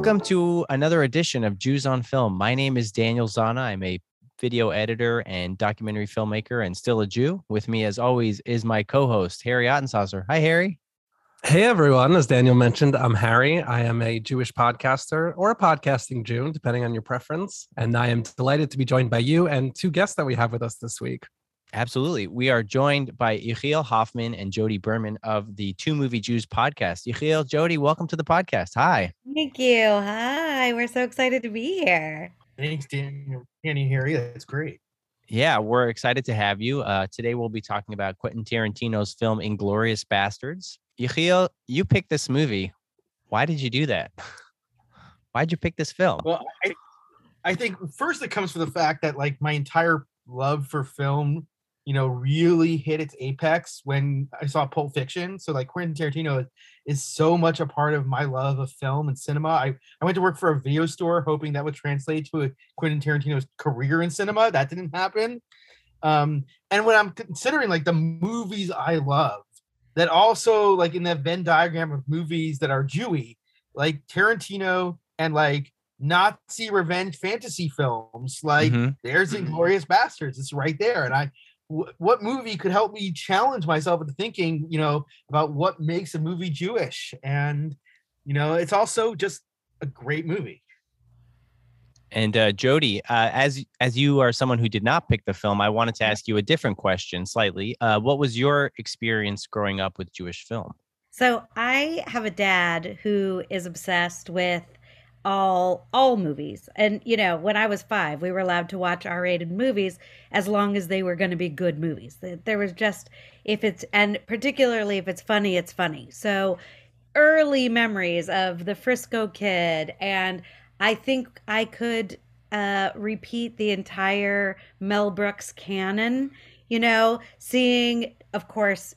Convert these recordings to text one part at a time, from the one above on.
Welcome to another edition of Jews on Film. My name is Daniel Zana. I'm a video editor and documentary filmmaker and still a Jew. With me, as always, is my co host, Harry Ottensauser. Hi, Harry. Hey, everyone. As Daniel mentioned, I'm Harry. I am a Jewish podcaster or a podcasting Jew, depending on your preference. And I am delighted to be joined by you and two guests that we have with us this week. Absolutely. We are joined by Yechiel Hoffman and Jodi Berman of the Two Movie Jews podcast. Yechiel, Jodi, welcome to the podcast. Hi. Thank you. Hi. We're so excited to be here. Thanks, Daniel. Danny Harry. That's great. Yeah, we're excited to have you. Uh, today we'll be talking about Quentin Tarantino's film Inglourious Basterds. Yechiel, you picked this movie. Why did you do that? Why'd you pick this film? Well, I, I think first it comes from the fact that like my entire love for film you know, really hit its apex when I saw Pulp Fiction. So like Quentin Tarantino is, is so much a part of my love of film and cinema. I, I went to work for a video store hoping that would translate to a Quentin Tarantino's career in cinema. That didn't happen. Um, and when I'm considering like the movies I love, that also like in that Venn diagram of movies that are Jewy, like Tarantino and like Nazi revenge fantasy films, like mm-hmm. there's Inglourious Basterds. It's right there. And I what movie could help me challenge myself into thinking, you know, about what makes a movie Jewish? And, you know, it's also just a great movie. And uh, Jodi, uh, as as you are someone who did not pick the film, I wanted to ask you a different question, slightly. Uh, what was your experience growing up with Jewish film? So I have a dad who is obsessed with all all movies. And you know when i was five we were allowed to watch r-rated movies as long as they were going to be good movies. There was just if it's and particularly if it's funny it's funny. So early memories of the frisco kid and i think i could uh repeat the entire mel brooks canon you know seeing of course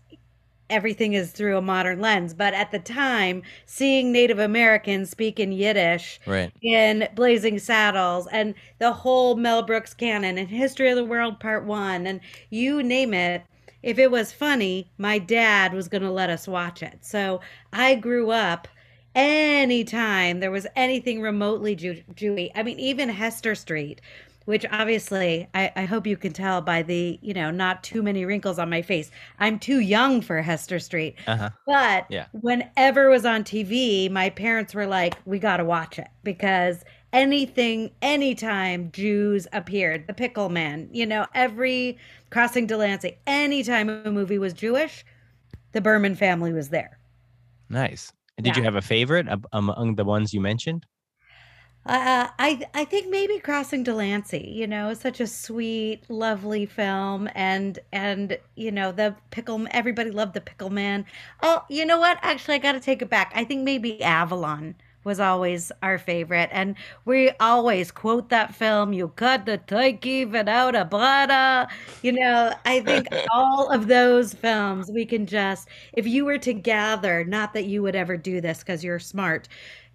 everything is through a modern lens. But at the time, seeing Native Americans speak in Yiddish right. in Blazing Saddles and the whole Mel Brooks canon and History of the World Part One and you name it, if it was funny, my dad was going to let us watch it. So I grew up anytime there was anything remotely Jew- Jewy. I mean, even Hester Street which obviously I, I, hope you can tell by the you know not too many wrinkles on my face i'm too young for hester street uh-huh. but yeah. whenever it was on tv my parents were like we got to watch it because anything anytime jews appeared the pickle man you know every crossing delancey anytime a movie was jewish the berman family was there nice and did yeah. you have a favorite among the ones you mentioned uh, I I think maybe Crossing Delancey, you know, such a sweet, lovely film, and and you know the pickle. Everybody loved the Pickle Man. Oh, you know what? Actually, I got to take it back. I think maybe Avalon was always our favorite, and we always quote that film. You cut the turkey without a butter. You know, I think all of those films we can just, if you were to gather, not that you would ever do this because you're smart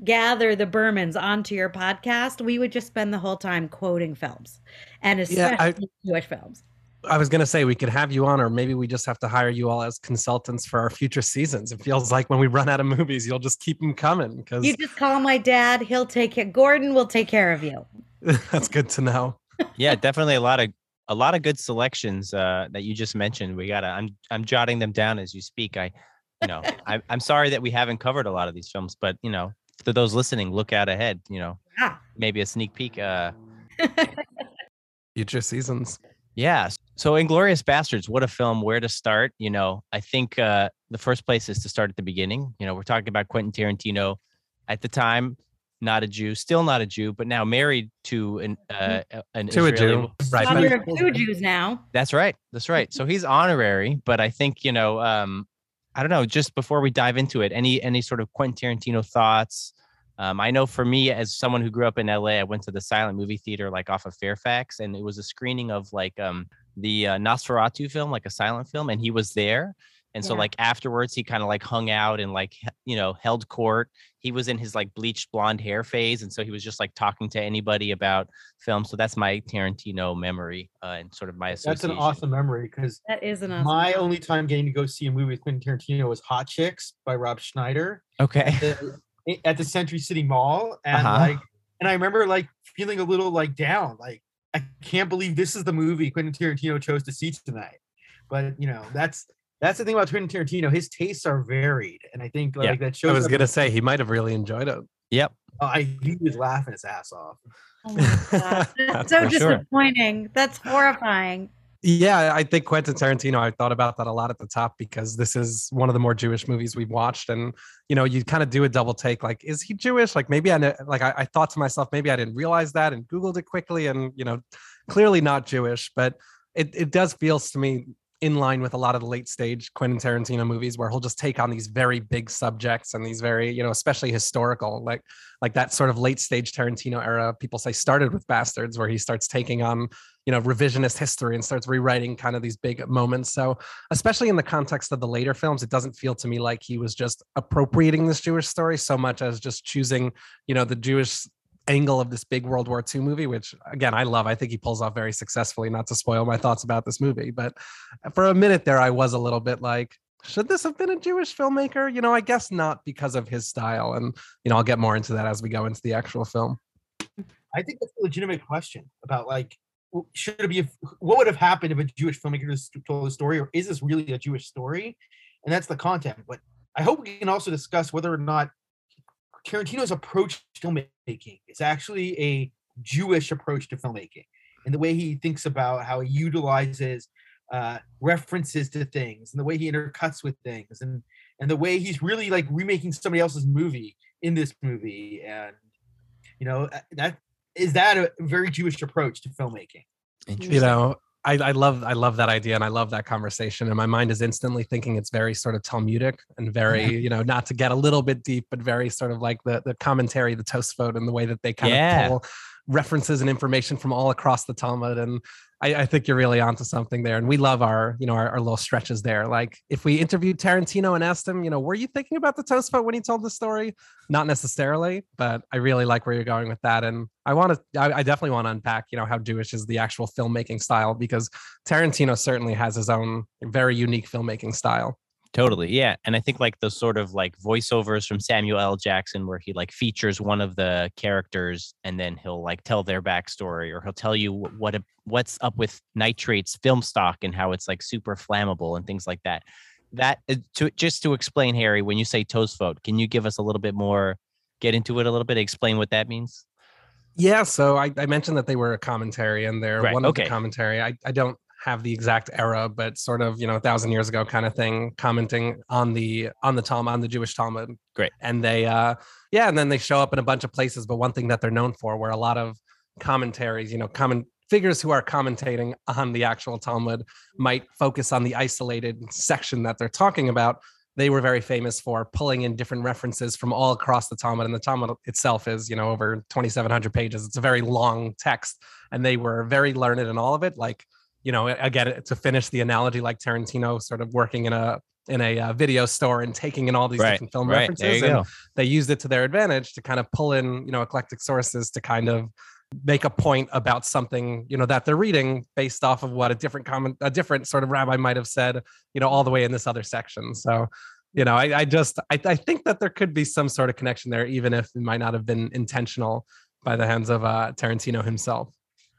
gather the Bermans onto your podcast, we would just spend the whole time quoting films and especially yeah, I, Jewish films. I was going to say we could have you on, or maybe we just have to hire you all as consultants for our future seasons. It feels like when we run out of movies, you'll just keep them coming. Because you just call my dad; he'll take it. Gordon will take care of you. That's good to know. yeah, definitely a lot of a lot of good selections uh, that you just mentioned. We gotta. I'm I'm jotting them down as you speak. I, you know, I, I'm sorry that we haven't covered a lot of these films, but you know, for those listening, look out ahead. You know, yeah. maybe a sneak peek. Uh, Future seasons. Yeah. So, Inglourious Basterds, what a film. Where to start? You know, I think uh, the first place is to start at the beginning. You know, we're talking about Quentin Tarantino at the time, not a Jew, still not a Jew, but now married to an uh, an to Israeli, a Jew, right? Father of two Jews now. That's right. That's right. So he's honorary, but I think you know, um, I don't know. Just before we dive into it, any any sort of Quentin Tarantino thoughts? Um, I know for me, as someone who grew up in LA, I went to the silent movie theater like off of Fairfax, and it was a screening of like um, the uh, Nosferatu film, like a silent film, and he was there. And so, yeah. like afterwards, he kind of like hung out and like you know held court. He was in his like bleached blonde hair phase, and so he was just like talking to anybody about film. So that's my Tarantino memory uh, and sort of my association. That's an awesome memory because that is an awesome my memory. only time getting to go see a movie with Quentin Tarantino was Hot Chicks by Rob Schneider. Okay i- at the Century City Mall, and Uh-huh. like, and I remember like feeling a little like down, like I can't believe this is the movie Quentin Tarantino chose to see tonight. But you know, that's that's the thing about Quentin Tarantino. His tastes are varied, and I think like Yeah, that shows. I was gonna say he might have really enjoyed it. Yep. Oh, I he was laughing his ass off. Oh my God. That's That's so for sure. disappointing. That's horrifying. Yeah, I think Quentin Tarantino. I thought about that a lot at the top because this is one of the more Jewish movies we've watched, and you know, you kind of do a double take. Like, is he Jewish? Like, maybe I like I, I thought to myself, maybe I didn't realize that, and Googled it quickly, and you know, clearly not Jewish, but it it does feels to me in line with a lot of the late stage Quentin Tarantino movies where he'll just take on these very big subjects and these very, you know, especially historical, like like that sort of late stage Tarantino era. People say started with Bastards, where he starts taking on, you know, revisionist history and starts rewriting kind of these big moments. So, especially in the context of the later films, it doesn't feel to me like he was just appropriating this Jewish story so much as just choosing, you know, the Jewish angle of this big World War II movie, which again I love. I think he pulls off very successfully. Not to spoil my thoughts about this movie, but for a minute there, I was a little bit like, should this have been a Jewish filmmaker? You know, I guess not because of his style, and you know, I'll get more into that as we go into the actual film. I think that's a legitimate question about like, should it be? What would have happened if a Jewish filmmaker told the story, or is this really a Jewish story? And that's the content. But I hope we can also discuss whether or not Tarantino's approach to filmmaking is actually a Jewish approach to filmmaking, and the way he thinks about how he utilizes uh, references to things, and the way he intercuts with things, and and the way he's really like remaking somebody else's movie in this movie, and you know that is that a very Jewish approach to filmmaking? you know I, I love I love that idea and I love that conversation and my mind is instantly thinking it's very sort of Talmudic and very mm-hmm. you know not to get a little bit deep but very sort of like the the commentary the Tosfot and the way that they kind Yeah. of pull references and information from all across the Talmud and I, I think you're really onto something there. And we love our you know our, our little stretches there. Like if we interviewed Tarantino and asked him you know were you thinking about the toast Tosfot when he told the story? Not necessarily but I really like where you're going with that. And I want to I, I definitely want to unpack you know how Jewish is the actual filmmaking style because Tarantino certainly has his own very unique filmmaking style. Totally. Yeah. And I think like the sort of like voiceovers from Samuel L. Jackson where he like features one of the characters and then he'll like tell their backstory or he'll tell you wh- what what's up with nitrates film stock and how it's like super flammable and things like that. That uh, to just to explain, Harry, when you say Tosfot, can you give us a little bit more, get into it a little bit, explain what that means? Yeah, so I, I mentioned that they were a commentary and they're Right, one of okay. the commentary. I, I don't have the exact era, but sort of, you know, a thousand years ago kind of thing, commenting on the on the Talmud, on the Jewish Talmud. Great. And they uh yeah, and then they show up in a bunch of places, but one thing that they're known for where a lot of commentaries, you know, common figures who are commentating on the actual Talmud might focus on the isolated section that they're talking about. They were very famous for pulling in different references from all across the Talmud, and the Talmud itself is, you know, over 2,700 pages. It's a very long text, and they were very learned in all of it. Like, you know, again, to finish the analogy, like Tarantino, sort of working in a in a uh, video store and taking in all these Right. different film Right. References, and go. they used it to their advantage to kind of pull in, you know, eclectic sources to kind of make a point about something, you know, that they're reading based off of what a different comment, a different sort of rabbi might have said, you know, all the way in this other section. So, you know, I, I just, I, I think that there could be some sort of connection there, even if it might not have been intentional by the hands of uh, Tarantino himself.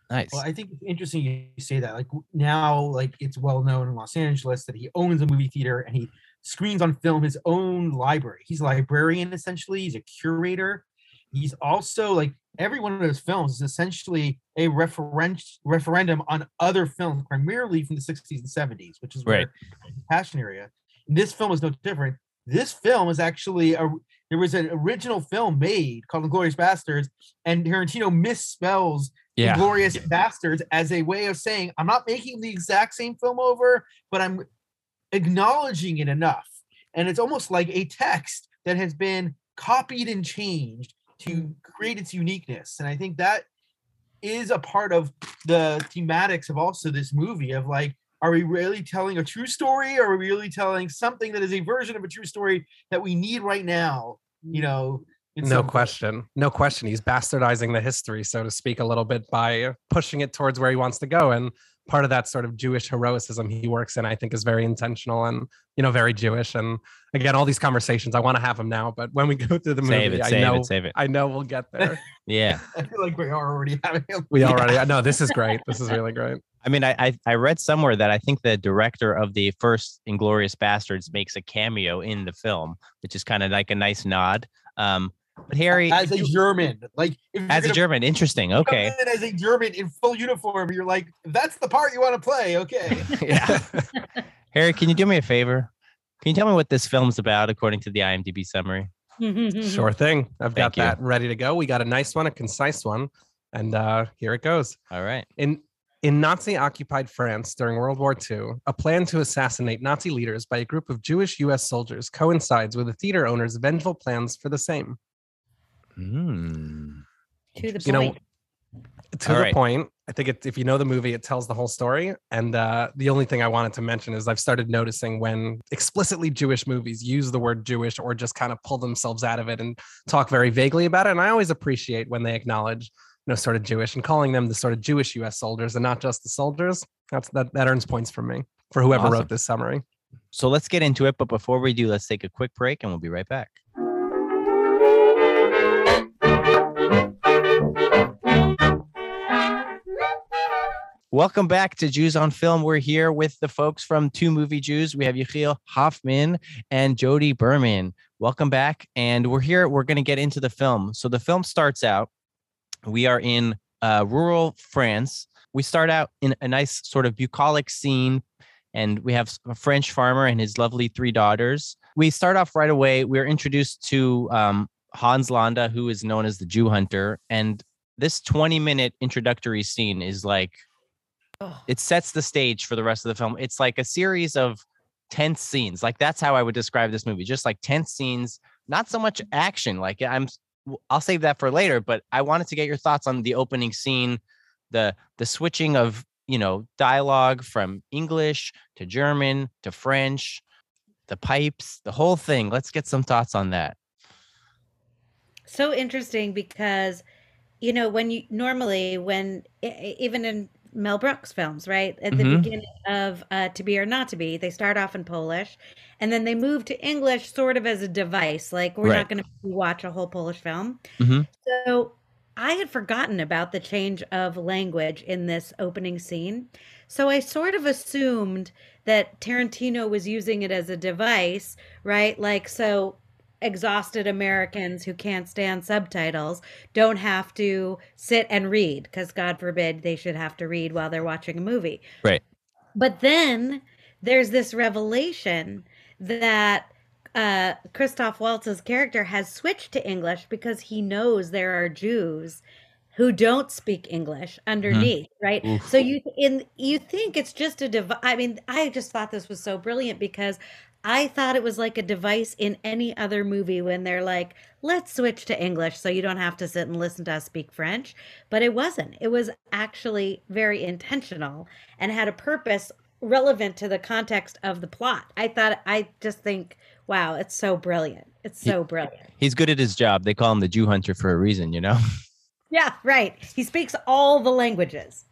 Nice. Well, I think it's interesting you say that. Like now, like it's well known in Los Angeles that he owns a movie theater and he screens on film his own library. He's a librarian essentially. He's a curator. He's also like every one of his films is essentially a referen- referendum on other films, primarily from the 60s and 70s, which is Right. where passion area. And this film is no different. This film is actually a there was an original film made called *The Glorious Bastards, and Tarantino misspells yeah. Glorious Bastards as a way of saying, I'm not making the exact same film over, but I'm acknowledging it enough. And it's almost like a text that has been copied and changed to create its uniqueness. And I think that is a part of the thematics of also this movie of like, are we really telling a true story or are we really telling something that is a version of a true story that we need right now? You mm. know, It's no so question. No question. He's bastardizing the history, so to speak, a little bit by pushing it towards where he wants to go. And part of that sort of Jewish heroicism he works in, I think, is very intentional and you know very Jewish. And again, all these conversations, I want to have them now, but when we go through the movie, it, I save know it, save it. I know we'll get there. Yeah. I feel like we are already having him. We already. I know this is great. This is really great. I mean, I, I I read somewhere that I think the director of the first Inglorious Bastards makes a cameo in the film, which is kind of like a nice nod. Um, but Harry, as a you- German. Like if as a German, interesting. Okay, in as a German in full uniform, you're like, that's the part you want to play. Okay. yeah. Harry, can you do me a favor? Can you tell me what this film's about according to the IMDb summary? sure thing. I've got you. that ready to go. We got a nice one, a concise one, and uh, here it goes. All right. In in Nazi occupied France during World War II, a plan to assassinate Nazi leaders by a group of Jewish US soldiers coincides with the theater owner's vengeful plans for the same. Hmm. to the You know, point. To All the right. point, I think it, if you know the movie, it tells the whole story. And uh, the only thing I wanted to mention is I've started noticing when explicitly Jewish movies use the word Jewish or just kind of pull themselves out of it and talk very vaguely about it. And I always appreciate when they acknowledge, you know, sort of Jewish and calling them the sort of Jewish U.S. soldiers and not just the soldiers. That's that that earns points for me for whoever Awesome. wrote this summary. So let's get into it. But before we do, let's take a quick break and we'll be right back. Welcome back to Jews on Film. We're here with the folks from Two Movie Jews. We have Yechiel Hoffman and Jodi Berman. Welcome back. And we're here. We're going to get into the film. So the film starts out. We are in uh, rural France. We start out in a nice sort of bucolic scene, and we have a French farmer and his lovely three daughters. We start off right away. We're introduced to um, Hans Landa, who is known as the Jew Hunter, and this 20 minute introductory scene is like Oh, it sets the stage for the rest of the film. It's like a series of tense scenes. Like that's how I would describe this movie. Just like tense scenes, not so much mm-hmm. action. Like I'm I'll save that for later, but I wanted to get your thoughts on the opening scene, the the switching of, you know, dialogue from English to German to French, the pipes, the whole thing. Let's get some thoughts on that. so interesting because you know when you normally when even in Mel Brooks films, right at the Mhm. beginning of uh, To Be or Not to Be, they start off in Polish, and then they move to English, sort of as a device. Like we're Right. not going to watch a whole Polish film. Mhm. So I had forgotten about the change of language in this opening scene. So I sort of assumed that Tarantino was using it as a device, right? Like, so exhausted Americans who can't stand subtitles don't have to sit and read because, God forbid, they should have to read while they're watching a movie. Right. But then there's this revelation that uh, Christoph Waltz's character has switched to English because he knows there are Jews who don't speak English underneath, right? Oof. So you in you think it's just a device. I mean, I just thought this was so brilliant because I thought it was like a device in any other movie when they're like, let's switch to English so you don't have to sit and listen to us speak French. But it wasn't. It was actually very intentional and had a purpose relevant to the context of the plot. I thought, I just think, wow, it's so brilliant. It's so brilliant. He's good at his job. They call him the Jew Hunter for a reason, you know? Yeah, right. He speaks all the languages.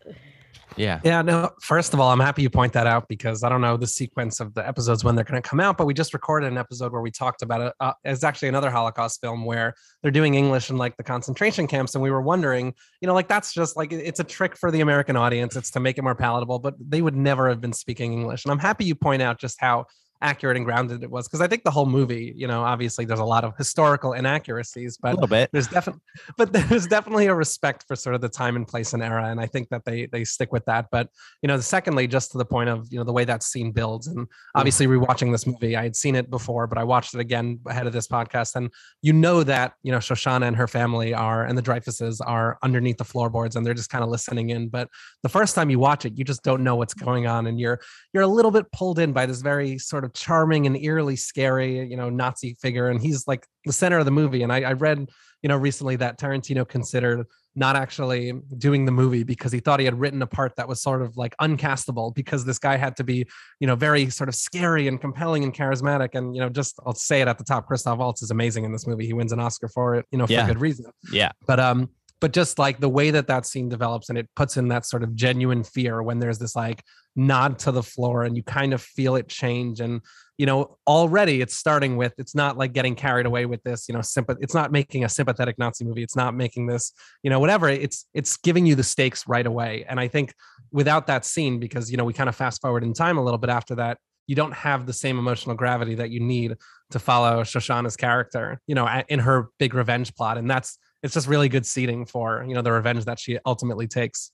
Yeah. Yeah, no, first of all, I'm happy you point that out because I don't know the sequence of the episodes when they're going to come out, but we just recorded an episode where we talked about it. Uh, it's actually another Holocaust film where they're doing English in like the concentration camps. And we were wondering, you know, like that's just like it's a trick for the American audience. It's to make it more palatable, but they would never have been speaking English. And I'm happy you point out just how accurate and grounded it was because I think the whole movie, you know, obviously there's a lot of historical inaccuracies, A but little bit. there's definitely but there's definitely a respect for sort of the time and place and era and i think that they they stick with that but you know secondly just to the point of you know the way that scene builds and hmm. obviously rewatching this movie i had seen it before but i watched it again ahead of this podcast and you know that you know shoshana and her family are and the dreyfuses are underneath the floorboards and they're just kind of listening in but the first time you watch it you just don't know what's going on and you're you're a little bit pulled in by this very sort of charming and eerily scary you know nazi figure and he's like the center of the movie and i, I read you know, recently that Tarantino considered not actually doing the movie because he thought he had written a part that was sort of like uncastable because this guy had to be, you know, very sort of scary and compelling and charismatic. And, you know, just I'll say it at the top, Christoph Waltz is amazing in this movie. He wins an Oscar for it, you know, for Yeah. good reason. Yeah. But um, but just like the way that that scene develops and it puts in that sort of genuine fear when there's this like nod to the floor and you kind of feel it change. And you know already it's starting with it's not like getting carried away with this you know sympath- it's not making a sympathetic nazi movie. It's not making this you know whatever. It's it's giving you the stakes right away. And i think without that scene because you know we kind of fast forward in time a little bit after that you don't have the same emotional gravity that you need to follow shoshana's character you know in her big revenge plot. And that's it's just really good seating for you know the revenge that she ultimately takes.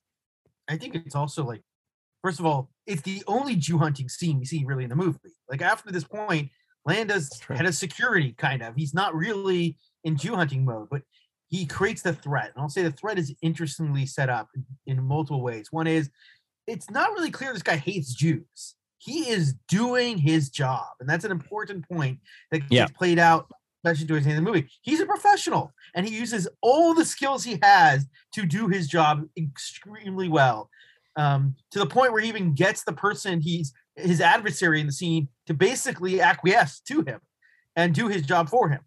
I think it's also like, first of all, it's the only Jew hunting scene we see really in the movie. Like after this point, Landa's head of security, kind of. He's not really in Jew hunting mode, but he creates the threat. And I'll say the threat is interestingly set up in, in multiple ways. One is it's not really clear this guy hates Jews. He is doing his job, and that's an important point that Yeah. gets played out, especially towards the end of the movie. He's a professional, and he uses all the skills he has to do his job extremely well um, to the point where he even gets the person he's his adversary in the scene to basically acquiesce to him and do his job for him.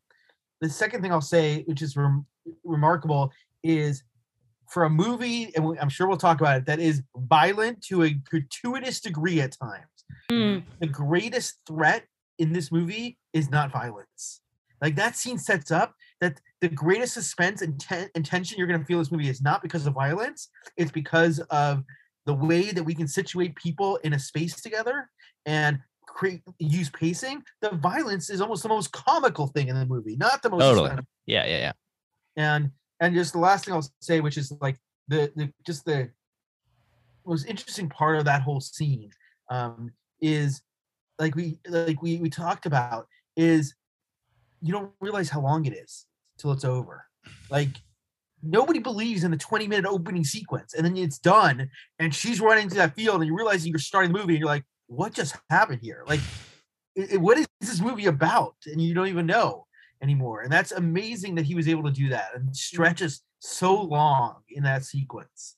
The second thing I'll say, which is rem- remarkable, is for a movie, and I'm sure we'll talk about it, that is violent to a gratuitous degree at times. Mm. The greatest threat in this movie is not violence. Like that scene sets up that the greatest suspense and, ten- and tension you're going to feel in this movie is not because of violence, it's because of the way that we can situate people in a space together and create use pacing. The violence is almost the most comical thing in the movie, not the most Totally. Yeah, yeah, yeah. and and just the last thing I'll say, which is like the the just the most interesting part of that whole scene um, is like we like we we talked about is you don't realize how long it is till it's over. Like nobody believes in the 20 minute opening sequence and then it's done and she's running to that field and you realize you're starting the movie and you're like what just happened here? Like it, what is this movie about? And you don't even know anymore and that's amazing that he was able to do that and stretches so long in that sequence.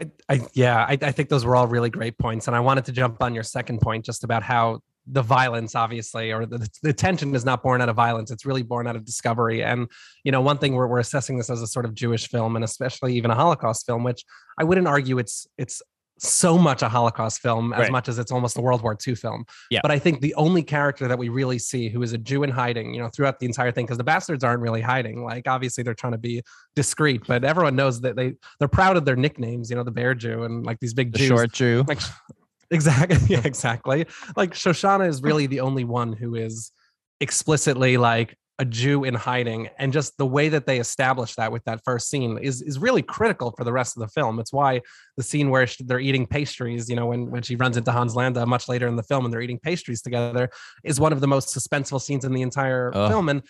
I, I yeah, I, I think those were all really great points, and I wanted to jump on your second point just about how the violence, obviously, or the, the tension is not born out of violence; it's really born out of discovery. And you know, one thing we're we're assessing this as a sort of Jewish film, and especially even a Holocaust film, which I wouldn't argue it's it's so much a Holocaust film as Right. much as it's almost a World War II film. Yeah. But I think the only character that we really see who is a Jew in hiding, you know, throughout the entire thing, because the bastards aren't really hiding. Like obviously they're trying to be discreet, but everyone knows that they they're proud of their nicknames, you know, the Bear Jew and like these big The Jews. short Jew. Like exactly, yeah, exactly. Like Shoshana is really the only one who is explicitly like a Jew in hiding, and just the way that they establish that with that first scene is is really critical for the rest of the film. It's why the scene where they're eating pastries, you know, when when she runs into Hans Landa much later in the film and they're eating pastries together, is one of the most suspenseful scenes in the entire film. And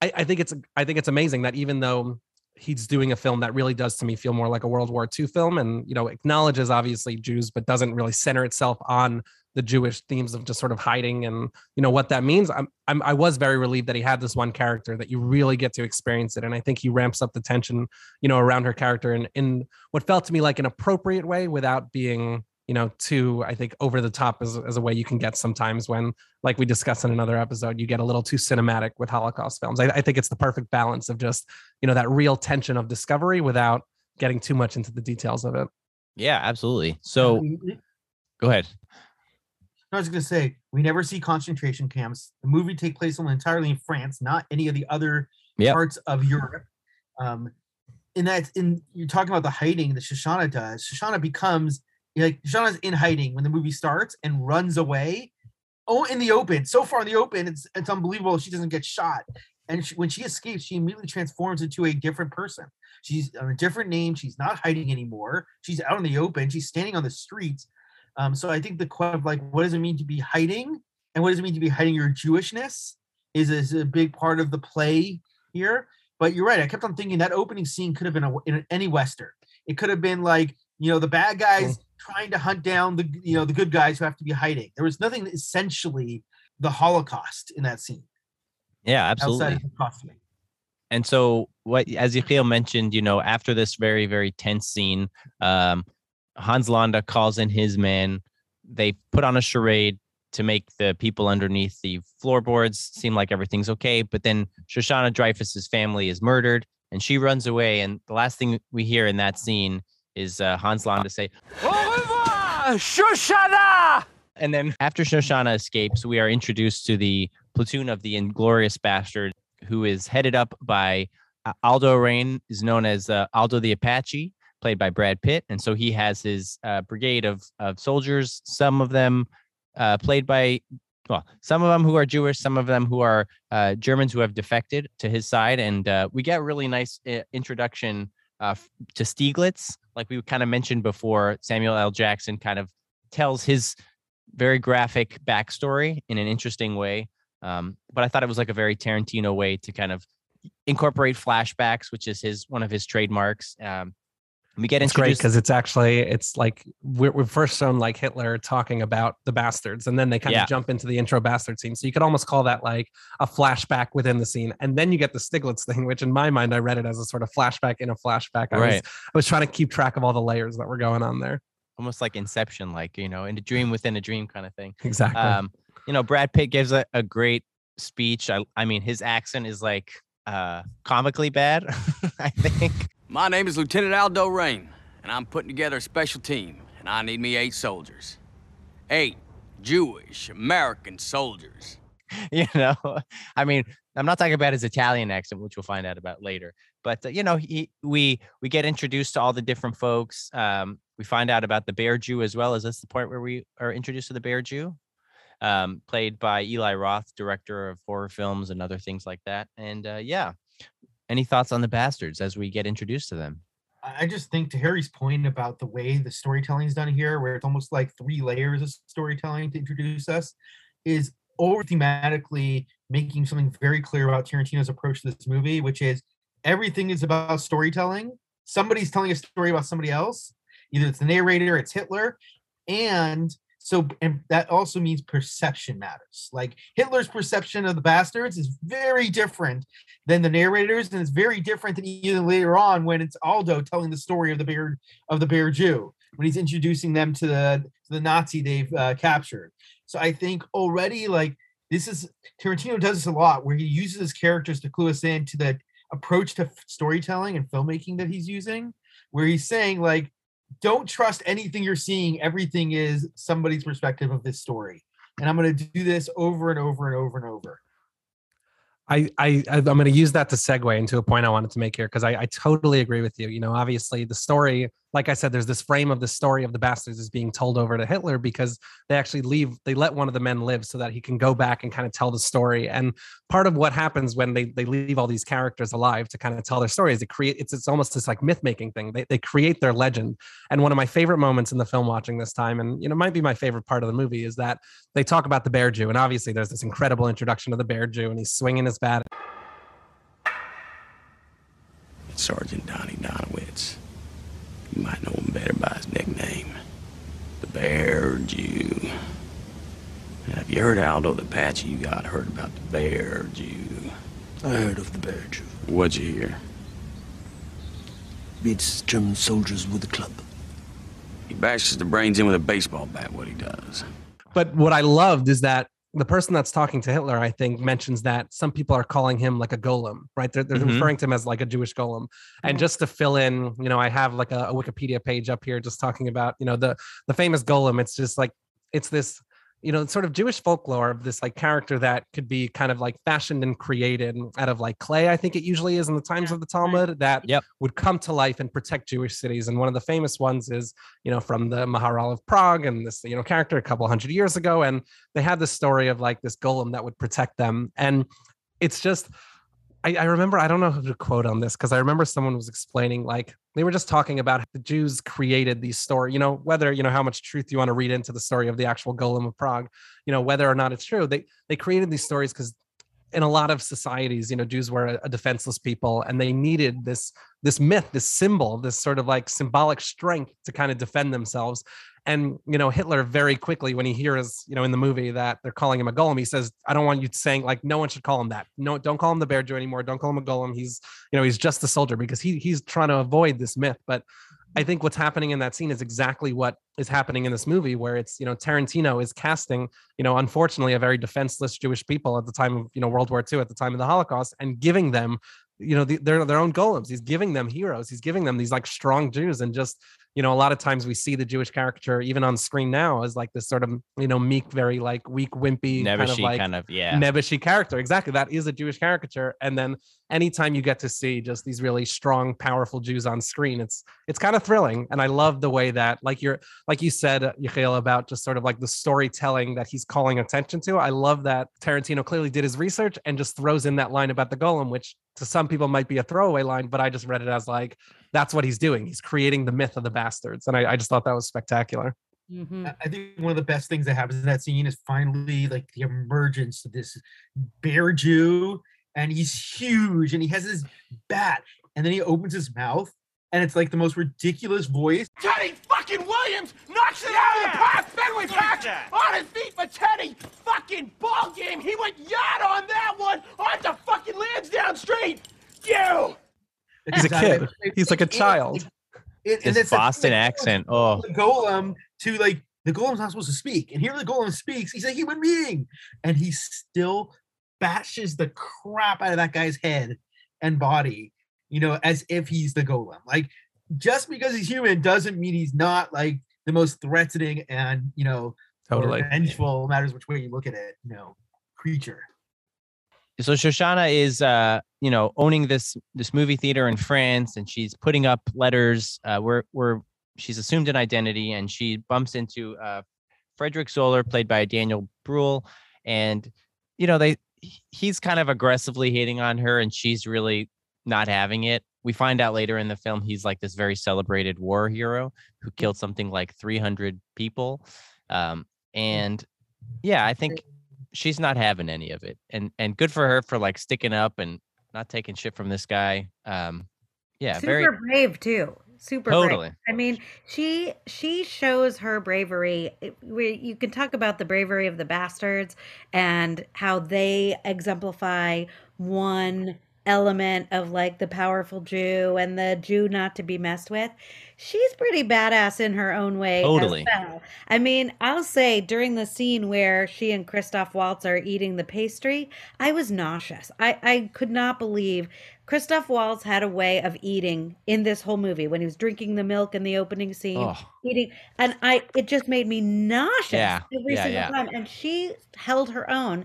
I, I think it's I think it's amazing that even though he's doing a film that really does to me feel more like a World War II film, and you know acknowledges obviously Jews, but doesn't really center itself on the Jewish themes of just sort of hiding and you know what that means. I'm, I'm I was very relieved that he had this one character that you really get to experience it, and I think he ramps up the tension, you know, around her character in in what felt to me like an appropriate way without being you know too I think over the top as, as a way you can get sometimes when like we discussed in another episode you get a little too cinematic with Holocaust films. I, I think it's the perfect balance of just you know that real tension of discovery without getting too much into the details of it. Yeah, absolutely. So We- we- go ahead. I was going to say we never see concentration camps. The movie take place almost entirely in France, not any of the other Yep. parts of Europe. Um, in that, in you're talking about the hiding that Shoshana does. Shoshana becomes like Shoshana's in hiding when the movie starts and runs away. Oh, in the open, so far in the open, it's it's unbelievable. She doesn't get shot, and she, when she escapes, she immediately transforms into a different person. She's on a different name. She's not hiding anymore. She's out in the open. She's standing on the streets. Um, so I think the question of like, what does it mean to be hiding, and what does it mean to be hiding your Jewishness, is is a big part of the play here. But you're right. I kept on thinking that opening scene could have been a, in any western. It could have been like you know the bad guys trying to hunt down the you know the good guys who have to be hiding. There was nothing essentially the Holocaust in that scene Yeah, outside absolutely. of the costuming. and so what as Ezekiel mentioned, you know, after this very very tense scene, um, Hans Landa calls in his men. They put on a charade to make the people underneath the floorboards seem like everything's okay. But then Shoshana Dreyfus's family is murdered, and she runs away. And the last thing we hear in that scene is uh, Hans Landa say, "Au revoir, Shoshana!" And then after Shoshana escapes, we are introduced to the platoon of the Inglorious Bastard, who is headed up by uh, Aldo Raine, is known as uh, Aldo the Apache, played by Brad Pitt, and so he has his uh, brigade of of soldiers. Some of them uh, played by well, some of them who are Jewish, some of them who are uh, Germans who have defected to his side, and uh, we get a really nice uh, introduction uh, to Stiglitz, like we kind of mentioned before. Samuel L. Jackson kind of tells his very graphic backstory in an interesting way, um, but I thought it was like a very Tarantino way to kind of incorporate flashbacks, which is his one of his trademarks. Um, we get it's great introduced because it's actually it's like we're, we're first shown like Hitler talking about the bastards, and then they kind Yeah. of jump into the intro bastard scene. So you could almost call that like a flashback within the scene, and then you get the Stiglitz thing, which in my mind I read it as a sort of flashback in a flashback. I was Right. I was trying to keep track of all the layers that were going on there. almost like Inception, like you know, in a dream within a dream kind of thing. Exactly. Um, you know, Brad Pitt gives a, a great speech. I, I mean, his accent is like uh comically bad, I think. My name is Lieutenant Aldo Raine, and I'm putting together a special team, and I need me eight soldiers. Eight Jewish American soldiers. you know i mean i'm not talking about his italian accent which we'll find out about later but uh, you know he we we get introduced to all the different folks um we find out about the bear jew as well is this the point where we are introduced to the bear jew um played by eli roth director of horror films and other things like that and uh yeah any thoughts on the bastards as we get introduced to them I just think to Harry's point about the way the storytelling is done here, where it's almost like three layers of storytelling to introduce us, is over thematically making something very clear about Tarantino's approach to this movie, which is everything is about storytelling. Somebody's telling a story about somebody else. Either it's the narrator, it's Hitler, and so and that also means perception matters. Like Hitler's perception of the bastards is very different than the narrators, and it's very different than even later on when it's Aldo telling the story of the bear of the bear Jew when he's introducing them to the to the Nazi they've uh, captured. So I think already like this is Tarantino does this a lot where he uses his characters to clue us in to the approach to storytelling and filmmaking that he's using, where he's saying like, don't trust anything you're seeing. Everything is somebody's perspective of this story, and I'm going to do this over and over and over and over. I, I I'm going to use that to segue into a point I wanted to make here because I, I totally agree with you. You know, obviously the story, like I said, there's this frame of the story of the bastards is being told over to Hitler because they actually leave, they let one of the men live so that he can go back and kind of tell the story. And part of what happens when they they leave all these characters alive to kind of tell their stories, they create it's it's almost this like myth making thing. They they create their legend. And one of my favorite moments in the film watching this time, and you know, might be my favorite part of the movie, is that they talk about the bear Jew, and obviously there's this incredible introduction of the bear Jew, and he's swinging his bat Sergeant Donnie Donowitz. You might know him better by his nickname, the Bear Jew. Now, if you heard Aldo the Apache, you got heard about the Bear Jew. I heard of the Bear Jew. What'd you hear? Beats German soldiers with a club. He bashes the brains in with a baseball bat, what he does. but what I loved is that the person that's talking to Hitler, I think, mentions that some people are calling him like a golem, right? They're, they're Mhm. referring to him as like a Jewish golem. And just to fill in, you know, I have like a, a Wikipedia page up here just talking about, you know, the the famous golem. It's just like it's this, you know, sort of Jewish folklore of this like character that could be kind of like fashioned and created out of like clay. I think it usually is in the times of the Talmud that Yep. would come to life and protect Jewish cities. And one of the famous ones is you know, from the Maharal of Prague and this, you know, character a couple hundred years ago. And they had this story of like this golem that would protect them. And it's just, I, I remember, I don't know who to quote on this because I remember someone was explaining, like, they were just talking about the Jews created these story, you know, whether, you know, how much truth you want to read into the story of the actual golem of Prague, you know, whether or not it's true. They, they created these stories because in a lot of societies, you know, Jews were a, a defenseless people and they needed this this myth, this symbol, this sort of like symbolic strength to kind of defend themselves. And you know, Hitler very quickly when he hears, you know, in the movie that they're calling him a golem, he says, "I don't want you saying like no one should call him that. No, don't call him the bear Jew anymore. Don't call him a golem. He's, you know, he's just a soldier because he he's trying to avoid this myth." But I mm. think what's happening in that scene is exactly what is happening in this movie, where it's you know Tarantino is casting you know unfortunately a very defenseless Jewish people at the time of you know World War II, at the time of the Holocaust, and giving them you know the, their their own golems. He's giving them heroes. He's giving them these like strong Jews, and just you know a lot of times we see the Jewish caricature even on screen now as like this sort of you know meek, very like weak, wimpy kind of like kind of yeah. nebbishy character. Exactly. That is a Jewish caricature. And then anytime you get to see just these really strong, powerful Jews on screen, it's it's kind of thrilling. And I love the way that, like you're like you said, uh, Yechiel, about just sort of like the storytelling that he's calling attention to. I love that Tarantino clearly did his research and just throws in that line about the golem, which to some people might be a throwaway line, but I just read it as like that's what he's doing. He's creating the myth of the bastards. And I, I just thought that was spectacular. Mhm. I- I think one of the best things that happens in that scene is finally like the emergence of this bear Jew, and he's huge, and he has his bat, and then he opens his mouth, and it's like the most ridiculous voice. Teddy fucking Williams knocks it out of the park. Fenway Park on his feet for Teddy. Fucking ball game. He went yard on that one onto fucking Lansdowne Street. You. He's a kid. He's like a it- it- child. it- and His Boston like, accent. Oh, the golem to like the golem's not supposed to speak, and here the golem speaks. He's a human being, and he still bashes the crap out of that guy's head and body, you know, as if he's the golem. Like just because he's human doesn't mean he's not like the most threatening and you know Totally. vengeful, matters which way you look at it, you know, creature. so Shoshana is uh you know owning this this movie theater in France and she's putting up letters uh where where she's assumed an identity and she bumps into uh Frederick Zoller played by Daniel Bruhl and you know they he's kind of aggressively hating on her and she's really not having it. We find out later in the film he's like this very celebrated war hero who killed something like 300 people um and yeah, I think she's not having any of it and and good for her for like sticking up and not taking shit from this guy um yeah Super very brave too. Super brave. totally I mean, she she shows her bravery. We- You can talk about the bravery of the bastards and how they exemplify one element of like the powerful Jew and the Jew not to be messed with. She's pretty badass in her own way. Totally. well. I mean, I'll say during the scene where she and Christoph Waltz are eating the pastry, I was nauseous. I, I could not believe Christoph Waltz had a way of eating in this whole movie when he was drinking the milk in the opening scene, oh eating, and I it just made me nauseous Yeah, every yeah, single yeah. time. And she held her own.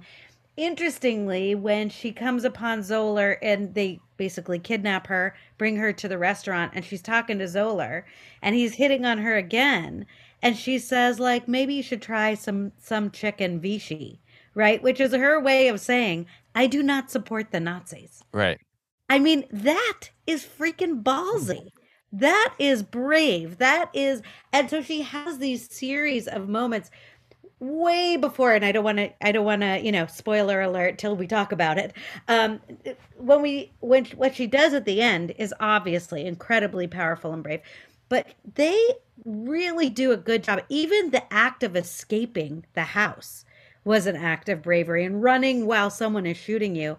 Interestingly, when she comes upon Zoller and they basically kidnap her, bring her to the restaurant, and she's talking to Zoller, and he's hitting on her again, and she says like maybe you should try some some chicken Vichy, right? Which is her way of saying I do not support the Nazis. right I mean, that is freaking ballsy. That is brave. That is, and so she has these series of moments way before, and I don't want to, I don't want to, you know, spoiler alert till we talk about it. Um, when we, when what she does at the end is obviously incredibly powerful and brave, but they really do a good job. Even the act of escaping the house was an act of bravery and running while someone is shooting you.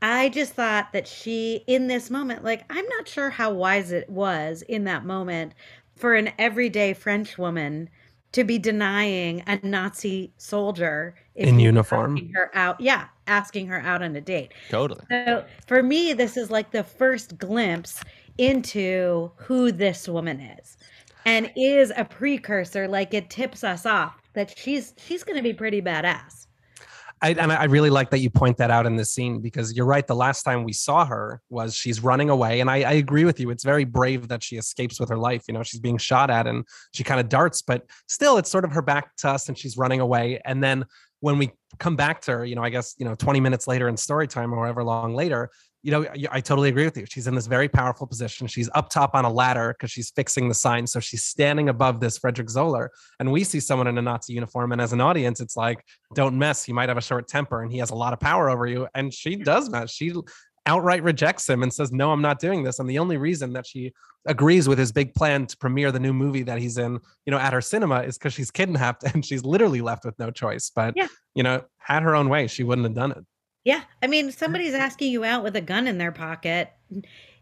I just thought that she, in this moment, like, I'm not sure how wise it was in that moment for an everyday French woman to be denying a Nazi soldier In uniform. her out. Yeah, asking her out on a date. totally So for me, this is like the first glimpse into who this woman is, and is a precursor. Like it tips us off that she's she's going to be pretty badass. I, and I really like that you point that out in this scene because you're right. The last time we saw her was she's running away, and I, I agree with you. It's very brave that she escapes with her life. You know, she's being shot at and she kind of darts, but still, it's sort of her back to us, and she's running away. And then when we come back to her, you know, I guess you know, 20 minutes later in story time or however long later, you know, I, totally agree with you. She's in this very powerful position. She's up top on a ladder because she's fixing the sign, so she's standing above this Frederick Zoller, and we see someone in a Nazi uniform, and as an audience, it's like don't mess. He might have a short temper and he has a lot of power over you. And she hmm. does mess. She outright rejects him and says, "No, I'm not doing this." And the only reason that she agrees with his big plan to premiere the new movie that he's in, you know, at her cinema is because she's kidnapped and she's literally left with no choice. But Yeah. you know, had her own way, she wouldn't have done it. Yeah. I mean, somebody's asking you out with a gun in their pocket.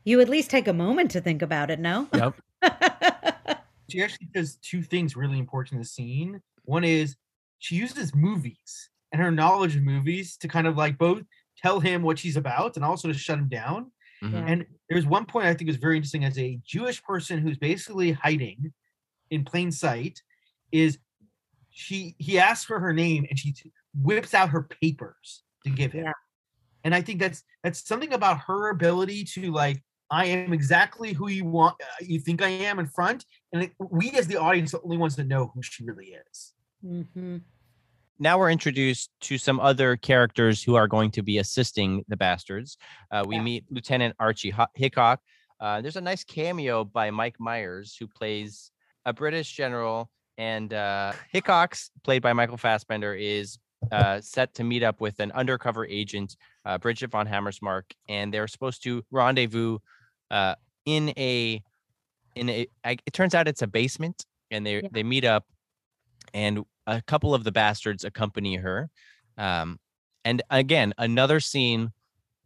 You at least take a moment to think about it, no? Yep. she actually does two things really important in the scene. One is she uses movies and her knowledge of movies to kind of like both tell him what she's about and also to shut him down. Mhm. Yeah. And there's one point I think is very interesting as a Jewish person who's basically hiding in plain sight is she he asks for her name and she whips out her papers to give him. Yeah. And I think that's that's something about her ability to like I am exactly who you want uh, you think I am in front and it, we as the audience are the only ones that know who she really is. hmm now we're introduced to some other characters who are going to be assisting the bastards. Uh, we Yeah. meet Lieutenant Archie Ho- Hicox. Uh, there's a nice cameo by Mike Myers, who plays a British general, and uh, Hicox, played by Michael Fassbender, is uh, set to meet up with an undercover agent, uh, Bridget von Hammersmark, and they're supposed to rendezvous uh, in a in a. I, it turns out it's a basement, and they Yeah. they meet up, and a couple of the bastards accompany her. Um, and again, another scene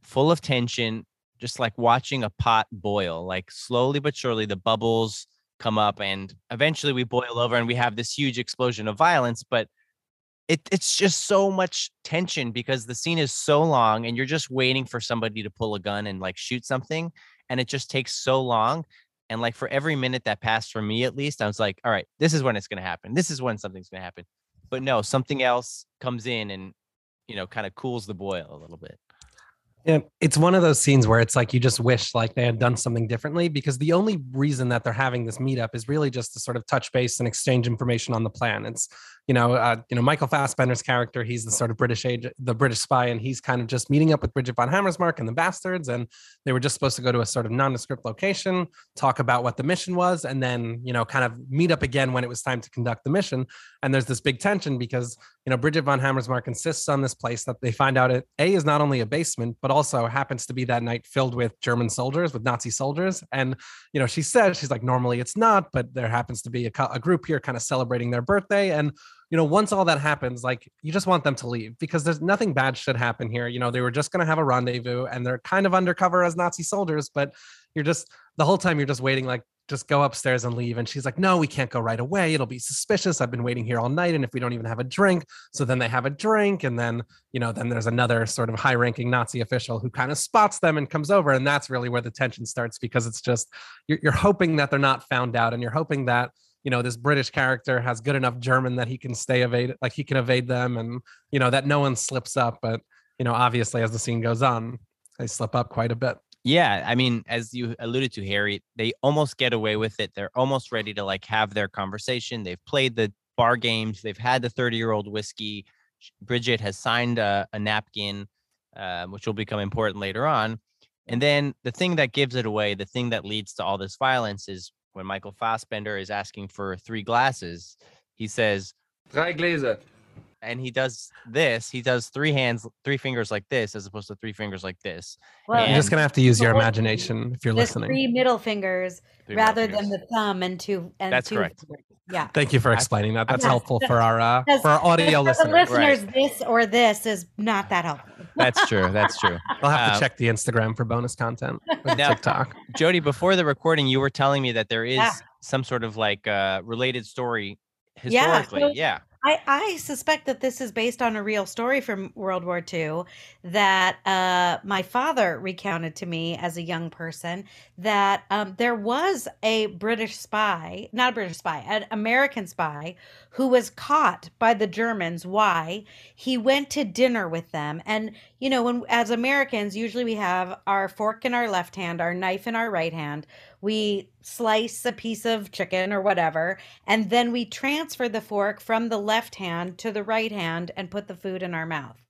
full of tension, just like watching a pot boil, like slowly but surely the bubbles come up and eventually we boil over and we have this huge explosion of violence. But it, it's just so much tension because the scene is so long and you're just waiting for somebody to pull a gun and like shoot something. And it just takes so long. And like for every minute that passed for me, at least, I was like, all right, this is when it's going to happen. This is when something's going to happen. But no, something else comes in and, you know, kind of cools the boil a little bit. Yeah, it's one of those scenes where it's like you just wish like they had done something differently because the only reason that they're having this meetup is really just to sort of touch base and exchange information on the plan. It's you know, uh, you know, Michael Fassbender's character, he's the sort of British agent, the British spy, and he's kind of just meeting up with Bridget von Hammersmark and the bastards, and they were just supposed to go to a sort of nondescript location, talk about what the mission was, and then you know, kind of meet up again when it was time to conduct the mission. And there's this big tension because you know, Bridget von Hammersmark insists on this place that they find out it A is not only a basement, but also happens to be that night filled with German soldiers, with Nazi soldiers. And, you know, she says, she's like, normally it's not, but there happens to be a, a group here kind of celebrating their birthday. And, you know, once all that happens, like you just want them to leave because there's nothing bad should happen here. You know, they were just going to have a rendezvous and they're kind of undercover as Nazi soldiers, but you're just the whole time you're just waiting, like, just go upstairs and leave. And she's like, no, we can't go right away. It'll be suspicious. I've been waiting here all night. And if we don't even have a drink, so then they have a drink. And then, you know, then there's another sort of high ranking Nazi official who kind of spots them and comes over. And that's really where the tension starts because it's just, you're, you're hoping that they're not found out and you're hoping that, you know, this British character has good enough German that he can stay evade, like he can evade them and, you know, that no one slips up. But, you know, obviously as the scene goes on, they slip up quite a bit. Yeah, I mean, as you alluded to, Harry, they almost get away with it. They're almost ready to like have their conversation. They've played the bar games. They've had the 30 year old whiskey. Bridget has signed a, a napkin, uh, which will become important later on. And then the thing that gives it away, the thing that leads to all this violence is when Michael Fassbender is asking for three glasses, he says, Drei Gläser. And he does this, he does three hands, three fingers like this, as opposed to three fingers like this. Well, You're just going to have to use your imagination if you're listening. three middle fingers Three middle rather than the thumb and two and That's two correct. fingers. Yeah. Thank you for explaining that. That's Yes, helpful for our uh, for our audio For the listeners. listeners, this or this is not that helpful. That's true. That's true. We'll have to Um, check the Instagram for bonus content or Now- TikTok. Jodi, before the recording, you were telling me that there is Yeah. some sort of like uh, related story Yeah, historically. so- Yeah. I, I suspect that this is based on a real story from World War II that uh, my father recounted to me as a young person that um, there was a British spy, not a British spy, an American spy who was caught by the Germans. Why? He went to dinner with them. And, you know, when as Americans, usually we have our fork in our left hand, our knife in our right hand. We slice a piece of chicken or whatever, and then we transfer the fork from the left hand to the right hand and put the food in our mouth.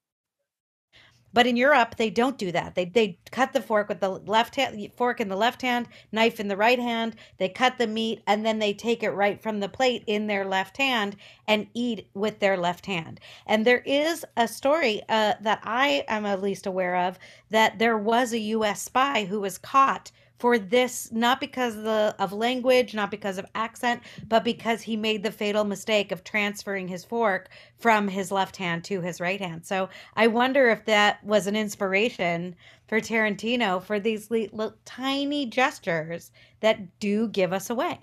But in Europe, they don't do that. They they cut the fork with the left hand fork in the left hand, knife in the right hand. They cut the meat and then they take it right from the plate in their left hand and eat with their left hand. And there is a story uh, that I am at least aware of that there was a U.S. spy who was caught for this not because of the of language not because of accent but because he made the fatal mistake of transferring his fork from his left hand to his right hand so i wonder if that was an inspiration for tarantino for these li- li- tiny gestures that do give us away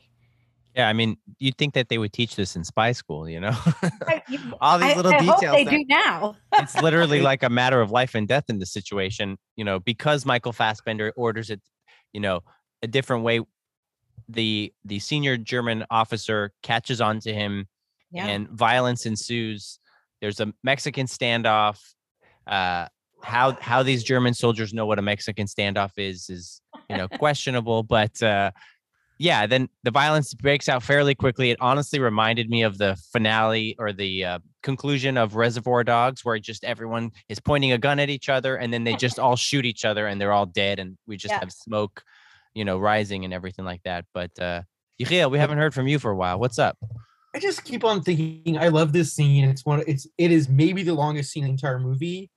Yeah, I mean, you'd think that they would teach this in spy school, you know? All these I- little I hope details. they that- do now it's literally like a matter of life and death in this situation, you know, because Michael Fassbender orders it, you know, a different way. The the senior German officer catches on to him yeah and violence ensues. There's a Mexican standoff. Uh, how how these German soldiers know what a Mexican standoff is is you know questionable, but uh, yeah, then the violence breaks out fairly quickly. It honestly reminded me of the finale or the uh, conclusion of Reservoir Dogs, where just everyone is pointing a gun at each other, and then they just all shoot each other, and they're all dead, and we just Yeah. have smoke, you know, rising and everything like that. But uh, Yechiel, we haven't heard from you for a while. What's up? I just keep on thinking. I love this scene. It's one. It's it is maybe the longest scene in the entire movie.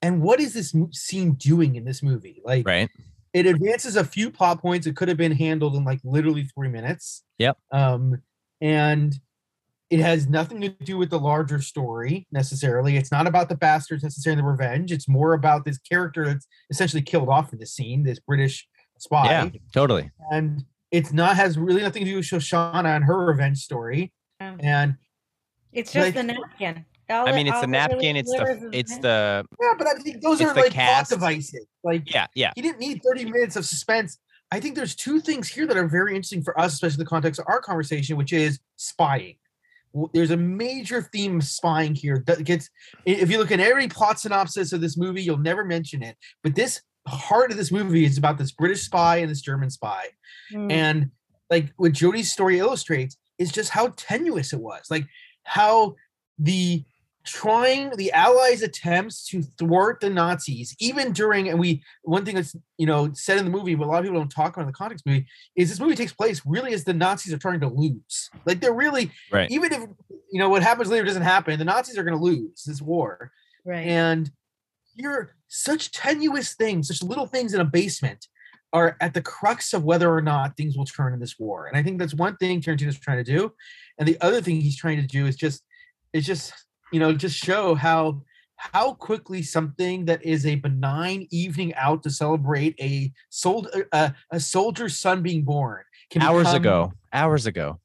And what is this scene doing in this movie? Like, Right. It advances a few plot points. It could have been handled in like literally three minutes. Yep. Um, and it has nothing to do with the larger story necessarily. It's not about the bastards necessarily the revenge. It's more about this character that's essentially killed off in the scene, this British spy Yeah, totally. and it's not has really nothing to do with Shoshana and her revenge story. Yeah. And it's just like- the napkin All I mean, it's all the napkin. It's the it's the- the yeah, but I think those are the like cast. plot devices. Like yeah yeah he didn't need 30 minutes of suspense. I think there's two things here that are very interesting for us, especially in the context of our conversation, which is spying. There's a major theme of spying here that gets. If you look at every plot synopsis of this movie, you'll never mention it. But this heart of this movie is about this British spy and this German spy. Mm. and like what Jodi's story illustrates is just how tenuous it was like how the trying the allies attempts to thwart the nazis even during and we one thing that's you know said in the movie but a lot of people don't talk about in the context movie is this movie takes place really as the nazis are trying to lose like they're really right even if you know what happens later doesn't happen the nazis are going to lose this war right. and you're such tenuous things, such little things in a basement are at the crux of whether or not things will turn in this war. And I think that's one thing Tarantino's trying to do. And the other thing he's trying to do is just is just, you know, just show how how quickly something that is a benign evening out to celebrate a sold a, a soldier's son being born can hours become- ago hours ago.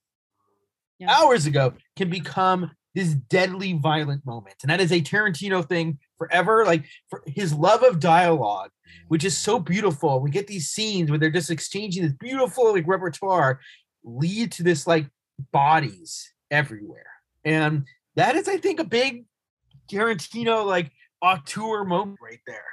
Yeah. hours ago can become this deadly violent moment and that is a tarantino thing forever like for his love of dialogue which is so beautiful. We get these scenes where they're just exchanging this beautiful like repertoire lead to this like bodies everywhere. And that is i think a big tarantino like auteur moment right there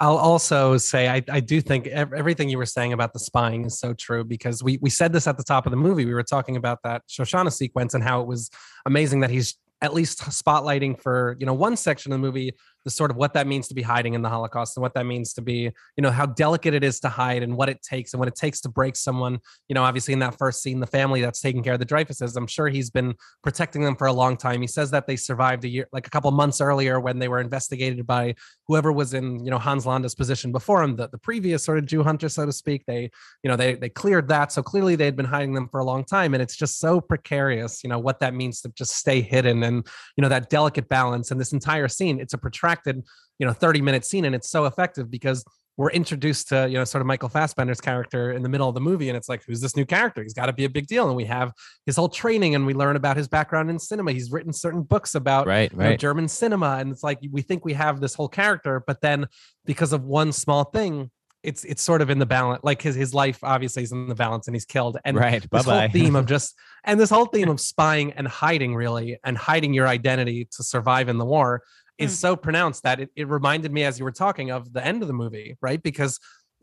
I'll also say I, I do think everything you were saying about the spying is so true because we we said this at the top of the movie. We were talking about that Shoshana sequence and how it was amazing that he's at least spotlighting for you know one section of the movie the sort of what that means to be hiding in the Holocaust and what that means to be you know how delicate it is to hide and what it takes and what it takes to break someone. You know, obviously in that first scene, the family that's taking care of the Dreyfuses, I'm sure he's been protecting them for a long time. He says that they survived a year, like a couple months earlier when they were investigated by whoever was in you know Hans Landa's position before him, the, the previous sort of Jew hunter, so to speak. They you know they they cleared that, so clearly they had been hiding them for a long time, and it's just so precarious. You know what that means to just stay hidden, and you know that delicate balance. And this entire scene, it's a protracted you know 30 minute scene, and it's so effective because we're introduced to you know sort of Michael Fassbender's character in the middle of the movie, and it's like who's this new character? He's got to be a big deal, and we have his whole training, and we learn about his background in cinema. He's written certain books about right you know, German cinema, and it's like we think we have this whole character, but then because of one small thing, it's it's sort of in the balance. Like his his life obviously is in the balance, and he's killed. And right this whole theme of just and this whole theme of spying and hiding really and hiding your identity to survive in the war is Mm. so pronounced that it, it reminded me as you were talking of the end of the movie right because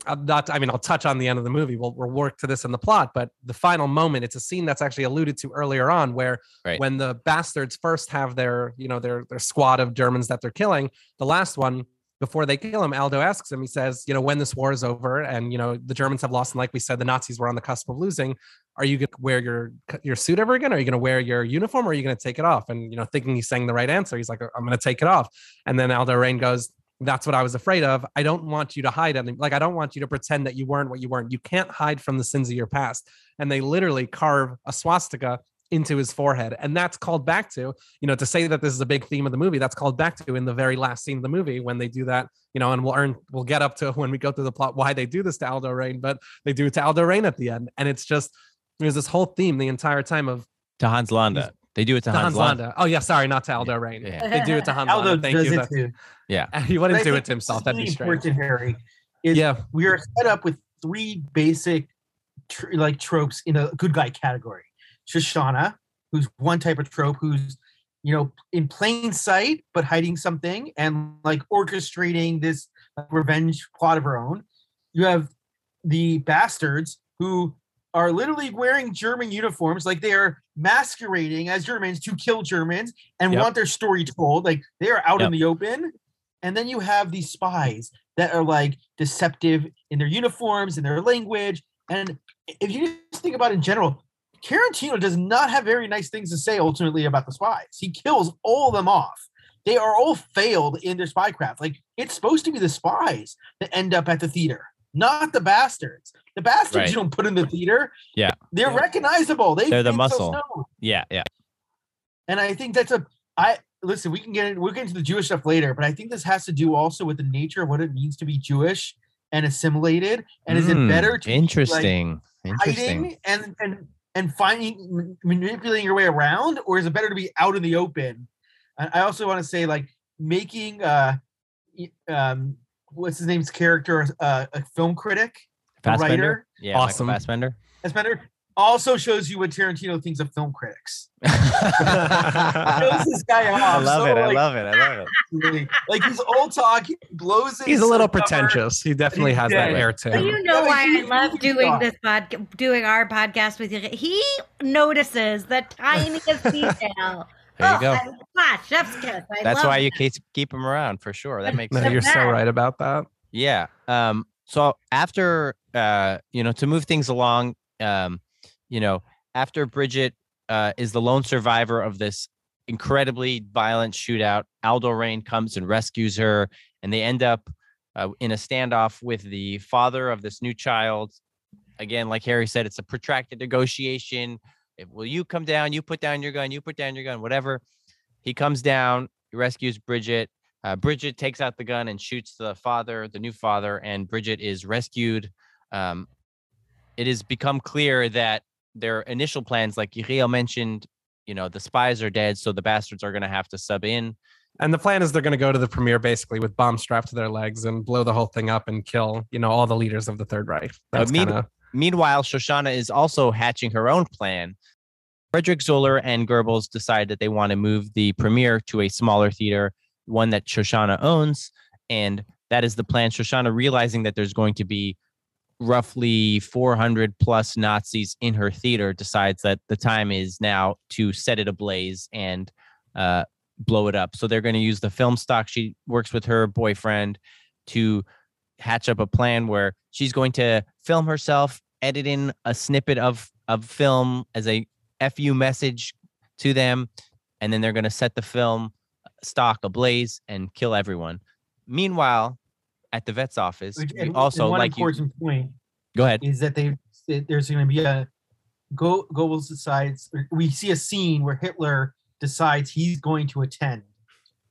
I'm not i mean i'll touch on the end of the movie we'll, we'll work to this in the plot but the final moment it's a scene that's actually alluded to earlier on where Right. when the bastards first have their you know their their squad of germans that they're killing the last one before they kill him, Aldo asks him, he says, you know, when this war is over and, you know, the Germans have lost, and like we said, the Nazis were on the cusp of losing, are you going to wear your your suit ever again? Are you going to wear your uniform or are you going to take it off? And, you know, thinking he's saying the right answer, he's like, uh, I'm going to take it off. And then Aldo Raine goes, that's what I was afraid of. I don't want you to hide anything. Like, I don't want you to pretend that you weren't what you weren't. You can't hide from the sins of your past. And they literally carve a swastika into his forehead. And that's called back to, you know, to say that this is a big theme of the movie, that's called back to in the very last scene of the movie when they do that, you know, and we'll earn, we'll get up to when we go through the plot why they do this to Aldo Raine, but they do it to Aldo Raine at the end. And it's just, there's this whole theme the entire time of To Hans Landa. They do it to, to Hans, Hans Landa. Oh, yeah. Sorry, not to Aldo Raine. Yeah. They do it to Hans Aldo Landa. Thank does you. it That's- too. He wouldn't But do it to himself. this That'd is be really strange. important, Harry. Is Yeah. we are set up with three basic tr- like tropes in a good guy category. Shoshana, who's one type of trope, who's you know in plain sight but hiding something and like orchestrating this revenge plot of her own. You have the bastards who are literally wearing German uniforms, like they are masquerading as Germans to kill Germans and Yep. want their story told. Like they are out Yep. in the open. And then you have these spies that are like deceptive in their uniforms and their language. And if you just think about it in general, Tarantino does not have very nice things to say ultimately about the spies. He kills all of them off. They are all failed in their spycraft. Like it's supposed to be the spies that end up at the theater, not the bastards. The bastards Right. you don't put in the theater. Yeah. They're Yeah. recognizable. They They're the muscle. Snow. Yeah, yeah. And I think that's a I listen, we can get in, we'll get into the Jewish stuff later, but I think this has to do also with the nature of what it means to be Jewish and assimilated. And is it Mm, better to be, like, interesting? interesting. and and and finding manipulating your way around, or is it better to be out in the open? And I also want to say like making uh um what's his name's character uh, a film critic, Fassbender? writer, Yeah, Michael Awesome. Fassbender. that's better. Also shows you what Tarantino thinks of film critics. Shows this guy off. I love so, it. I like, love it. I love it. like he's old talk, he blows it. He's a little so cover. pretentious. He definitely has that air to But him. you know Yeah, why I love doing this pod, doing our podcast with you. He notices the tiniest detail. There you Oh, go. I- ah, chef's kiss. I That's love why it. you keep keep him around for sure. That makes No, sense. you're so right about that. Yeah. Um, so after uh, you know, to move things along, um, you know, after Bridget uh is the lone survivor of this incredibly violent shootout, Aldo Raine comes and rescues her, and they end up uh, in a standoff with the father of this new child. Again, like Harry said, it's a protracted negotiation. If, will you come down? You put down your gun. You put down your gun. Whatever. He comes down. He rescues Bridget. Uh, Bridget takes out the gun and shoots the father, the new father, and Bridget is rescued. Um, it has become clear that their initial plans, like Yechiel mentioned, you know, the spies are dead, so the bastards are going to have to sub in. And the plan is they're going to go to the premiere basically with bombs strapped to their legs and blow the whole thing up and kill, you know, all the leaders of the Third Reich. That's kind of Meanwhile, Shoshana is also hatching her own plan. Frederick Zoller and Goebbels decide that they want to move the premiere to a smaller theater, one that Shoshana owns. And that is the plan. Shoshana, realizing that there's going to be roughly 400 plus Nazis in her theater, decides that the time is now to set it ablaze and uh, blow it up. So they're going to use the film stock. She works with her boyfriend to hatch up a plan where she's going to film herself, edit in a snippet of of film as a fu message to them, and then they're going to set the film uh, stock ablaze and kill everyone. Meanwhile, at the vet's office, and- also and one like you. important point Go ahead. is that they there's going to be a Go Goebbels decides we see a scene where Hitler decides he's going to attend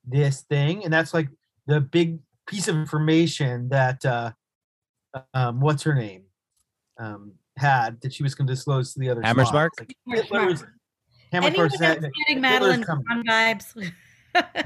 this thing, and that's like the big piece of information that uh, um, what's her name um, had that she was going to disclose to the other. Hammersmark? Slavs. Like Hitler's Anyone that's getting Hitler's Madeline. Kahn vibes.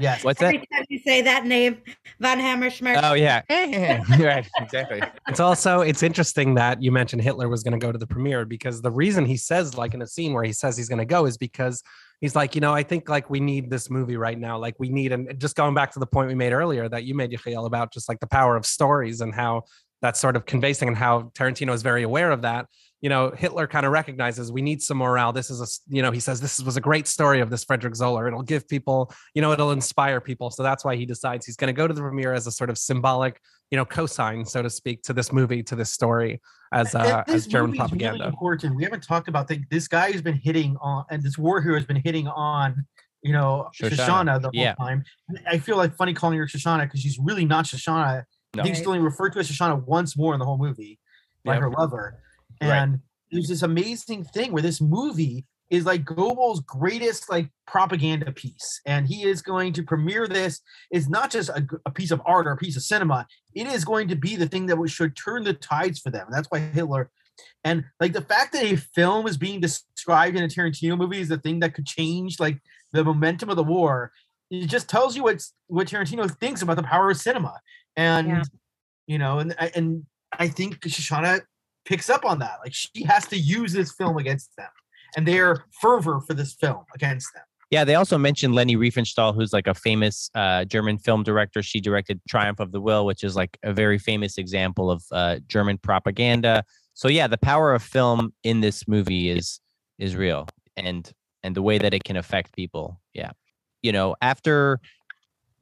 Yes. What's that? Every time you say that name, Von Hammerschmerz. Oh yeah, right, exactly. It's also it's interesting that you mentioned Hitler was going to go to the premiere because the reason he says like in a scene where he says he's going to go is because he's like you know I think like we need this movie right now like we need and just going back to the point we made earlier that you made Yechiel about just like the power of stories and how that's sort of conveying and how Tarantino is very aware of that. You know, Hitler kind of recognizes we need some morale. This is a, you know, he says this was a great story of this Frederick Zoller. It'll give people, you know, it'll inspire people. So that's why he decides he's going to go to the premiere as a sort of symbolic, you know, cosign, so to speak, to this movie, to this story as And uh, this as German movie is really propaganda. important. We haven't talked about the, this guy who's been hitting on, and this war hero has been hitting on, you know, Shoshana. Shoshana, the whole Yeah. time. I feel like funny calling her Shoshana because she's really not Shoshana. No. I think she's only referred to as Shoshana once more in the whole movie by Yep. her lover. Right. And there's this amazing thing where this movie is like Goebbels' greatest like propaganda piece, and he is going to premiere this. It's not just a piece of art or a piece of cinema. It is going to be the thing that should turn the tides for them. That's why Hitler, and like the fact that a film is being described in a Tarantino movie is the thing that could change like the momentum of the war. It just tells you what's what Tarantino thinks about the power of cinema, and Yeah. you know, and I- and I think Shoshana picks up on that. Like she has to use this film against them, and their fervor for this film against them. Yeah, they also mentioned Leni Riefenstahl, who's like a famous uh, German film director. She directed Triumph of the Will, which is like a very famous example of uh, German propaganda. So yeah, the power of film in this movie is is real, and and the way that it can affect people. Yeah, you know, after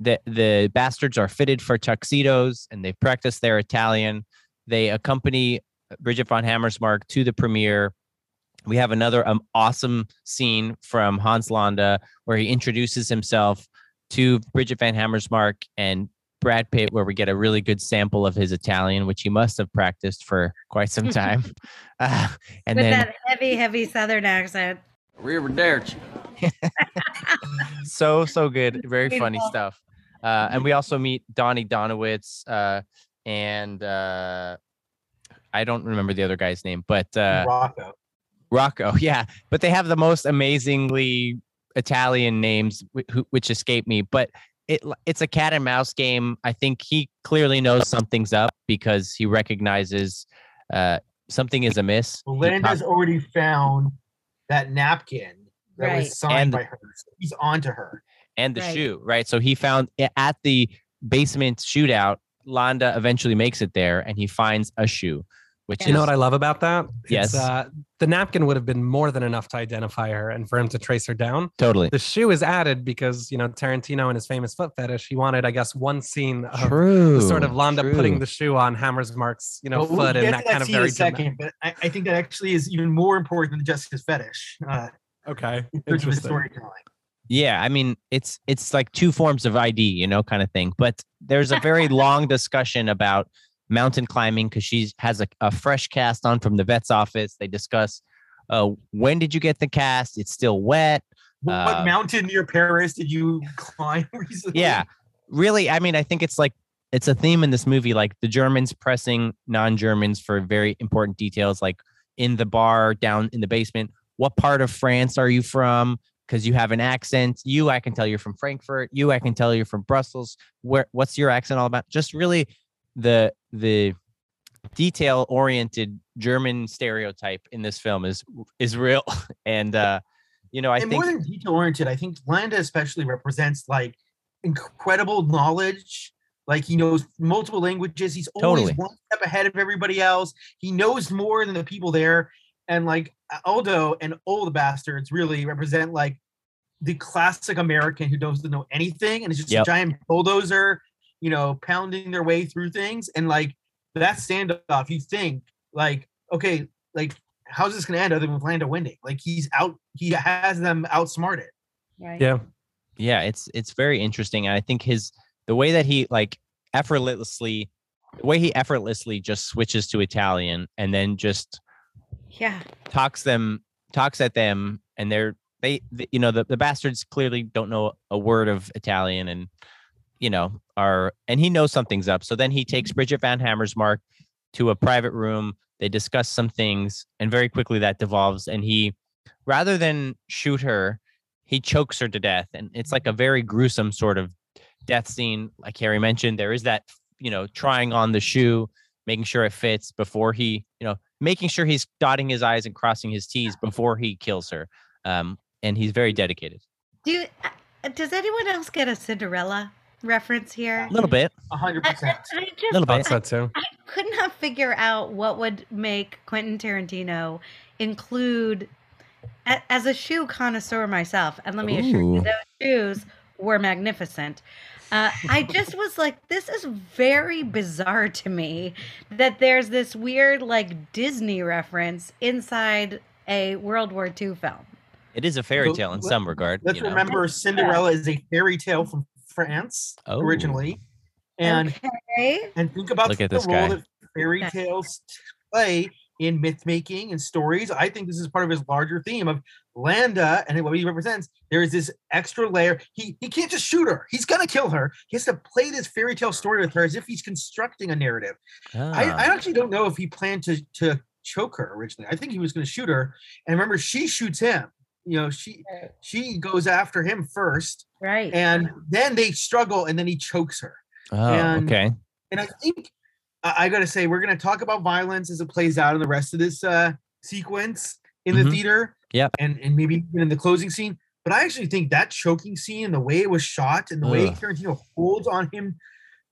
the the bastards are fitted for tuxedos and they've practiced their Italian, they accompany Bridget von Hammersmark to the premiere. We have another um, awesome scene from Hans Landa where he introduces himself to Bridget Van Hammersmark and Brad Pitt, where we get a really good sample of his Italian, which he must have practiced for quite some time. Uh, and With then that heavy, heavy Southern accent. Arrivederci. so so good, very funny stuff. Uh, and we also meet Donnie Donowitz uh, and uh, I don't remember the other guy's name, but uh, Rocco. Rocco, yeah, but they have the most amazingly Italian names, wh- which escape me. But it it's a cat and mouse game. I think he clearly knows something's up because he recognizes uh, something is amiss. He Landis talk- already found that napkin that Right. was signed And- by her. So he's onto her. and the Right. shoe, right? So he found i- at the basement shootout. Landa eventually makes it there, and he finds a shoe, which Yeah. You know what I love about that? Yes. Uh, the napkin would have been more than enough to identify her and for him to trace her down. totally The shoe is added because, you know, Tarantino and his famous foot fetish, he wanted, I guess, one scene of true. sort of Landa putting the shoe on Hammersmark's, you know, Well, we'll foot and to that kind of very a second, but I, I think that actually is even more important than just his fetish. Uh, Okay. in terms of Interesting. storytelling. Yeah, I mean, it's it's like two forms of ID, you know, kind of thing. But there's a very long discussion about mountain climbing because she has a, a fresh cast on from the vet's office. They discuss uh, when did you get the cast? It's still wet. What, Uh, what mountain near Paris did you climb recently? Yeah, really. I mean, I think it's like it's a theme in this movie, like the Germans pressing non-Germans for very important details, like in the bar down in the basement. What part of France are you from? Because you have an accent. You, I can tell you're from Frankfurt. You, I can tell you're from Brussels. Where? What's your accent all about? Just really the the detail-oriented German stereotype in this film is is real, and uh, you know, I and think more than detail oriented, I think Landa especially represents like incredible knowledge. Like he knows multiple languages. He's always Totally. one step ahead of everybody else. He knows more than the people there. And like Aldo and all the bastards really represent like the classic American who doesn't know anything and is just Yep. a giant bulldozer, you know, pounding their way through things. And like that standoff, you think like, okay, like how's this gonna end other than with Landa winning? Like he's out, he has them outsmarted. Right. Yeah. yeah it's it's very interesting and i think his the way that he like effortlessly the way he effortlessly just switches to italian and then just Yeah. talks them talks at them and they're they, th- you know the, the bastards clearly don't know a word of italian and you know are and he knows something's up. So then he takes bridget van hammersmark to a private room. They discuss some things and very quickly that devolves and he rather than shoot her he chokes her to death and it's like a very gruesome sort of death scene like harry mentioned. There is that you know trying on the shoe making sure it fits before he you know making sure he's dotting his i's and crossing his t's before he kills her um and he's very dedicated. Do uh, does anyone else get a Cinderella reference here? a little bit A hundred percent. I- I just little Thought bit so too. I, could not figure out what would make Quentin Tarantino include a- as a shoe connoisseur myself, and let me assure you, those shoes were magnificent. Uh, I just was like, this is very bizarre to me that there's this weird, like, Disney reference inside a World War II film. It is a fairy tale in some regard. Let's you know? remember Cinderella is a fairy tale from France Oh. originally. And Okay. and think about Look the this role guy. that fairy tales play in myth making and stories. I think this is part of his larger theme of Landa and what he represents. There is this extra layer. He he can't just shoot her. He's gonna kill her. He has to play this fairy tale story with her as if he's constructing a narrative. I, Ah. I actually don't know if he planned to to choke her originally. I think he was going to shoot her, and remember, she shoots him. You know, she Right. she goes after him first, Right. and then they struggle, and then he chokes her. oh, and- okay. And I think I, I got to say, we're going to talk about violence as it plays out in the rest of this uh, sequence in the Mhm. theater. yeah and and maybe even in the closing scene. But I actually think that choking scene and the way it was shot and the way Ugh. Tarantino holds on him,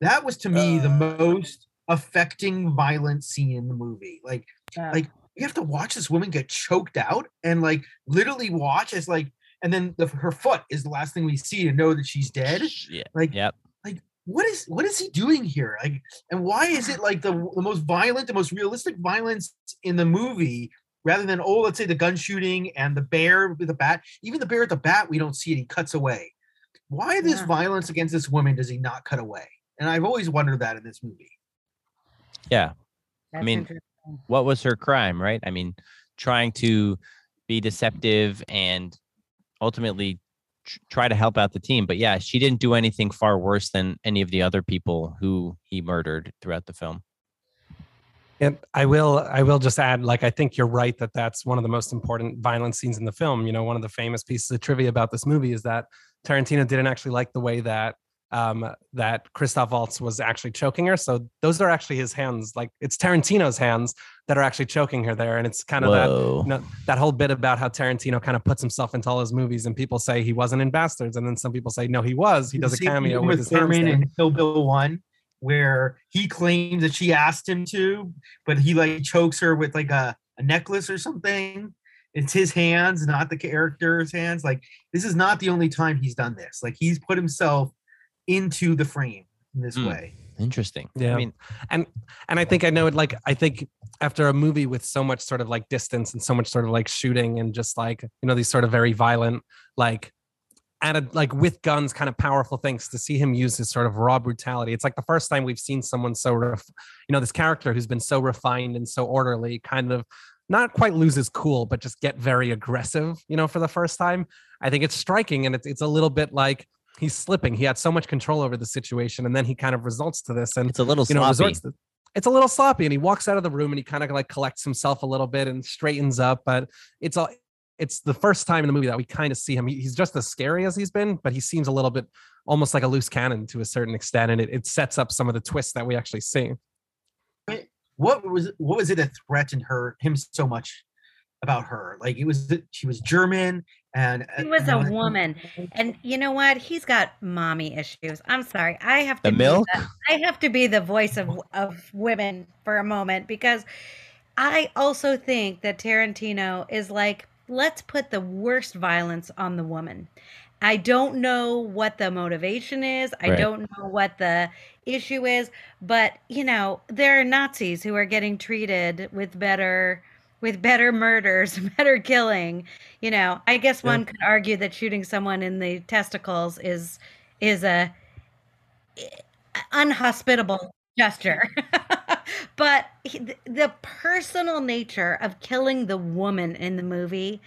that was to me the most affecting violent scene in the movie. Like Yeah. like you have to watch this woman get choked out and like literally watch as like and then the, her foot is the last thing we see to know that she's dead Yeah. like Yep. Like what is what is he doing here like and why is it like the, the most violent the most realistic violence in the movie rather than oh let's say the gun shooting and the bear with the bat even the bear at the bat we don't see it he cuts away why this Yeah. violence against this woman does he not cut away and i've always wondered that in this movie Yeah. That's mean, interesting. What was her crime, right? I mean, trying to be deceptive and ultimately tr- try to help out the team. But yeah, she didn't do anything far worse than any of the other people who he murdered throughout the film. And I will, I will just add, like, I think you're right that that's one of the most important violent scenes in the film. You know, one of the famous pieces of trivia about this movie is that Tarantino didn't actually like the way that um, that Christoph Waltz was actually choking her. So those are actually his hands. Like, it's Tarantino's hands that are actually choking her there, and it's kind of that you know, that whole bit about how Tarantino kind of puts himself into all his movies, and people say he wasn't in Bastards, and then some people say no, he was. He does a cameo thing with his hands. Thurman there. in Kill Bill One, where he claims that she asked him to, but he like chokes her with like a, a necklace or something. It's his hands, not the character's hands. Like this is not the only time he's done this. Like he's put himself into the frame in this Hmm. way. Interesting. Yeah. I mean, and and I think I know it. Like I think after a movie with so much sort of like distance and so much sort of like shooting and just like you know these sort of very violent like added like with guns kind of powerful things to see him use his sort of raw brutality. It's like the first time we've seen someone so ref- you know this character who's been so refined and so orderly kind of not quite lose his cool but just get very aggressive you know for the first time. I think it's striking and it's it's a little bit like he's slipping. He had so much control over the situation and then he kind of results to this and it's a little you know, sloppy. to, it's a little sloppy and he walks out of the room and he kind of like collects himself a little bit and straightens up. But it's all it's the first time in the movie that we kind of see him. He- He's just as scary as he's been, but he seems a little bit almost like a loose cannon to a certain extent. And it, it sets up some of the twists that we actually see. What was what was it that threatened her him so much about her? Like it was she was German and He uh, was you a know, woman. And you know what? He's got mommy issues. I'm sorry. I have to The be milk? the- I have to be the voice of of women for a moment because I also think that Tarantino is like, let's put the worst violence on the woman. I don't know what the motivation is. I Right. don't know what the issue is, but you know, there are Nazis who are getting treated with better with better murders, better killing. You know, I guess Yeah. one could argue that shooting someone in the testicles is is a eh, unhospitable gesture. but he- the personal nature of killing the woman in the movie,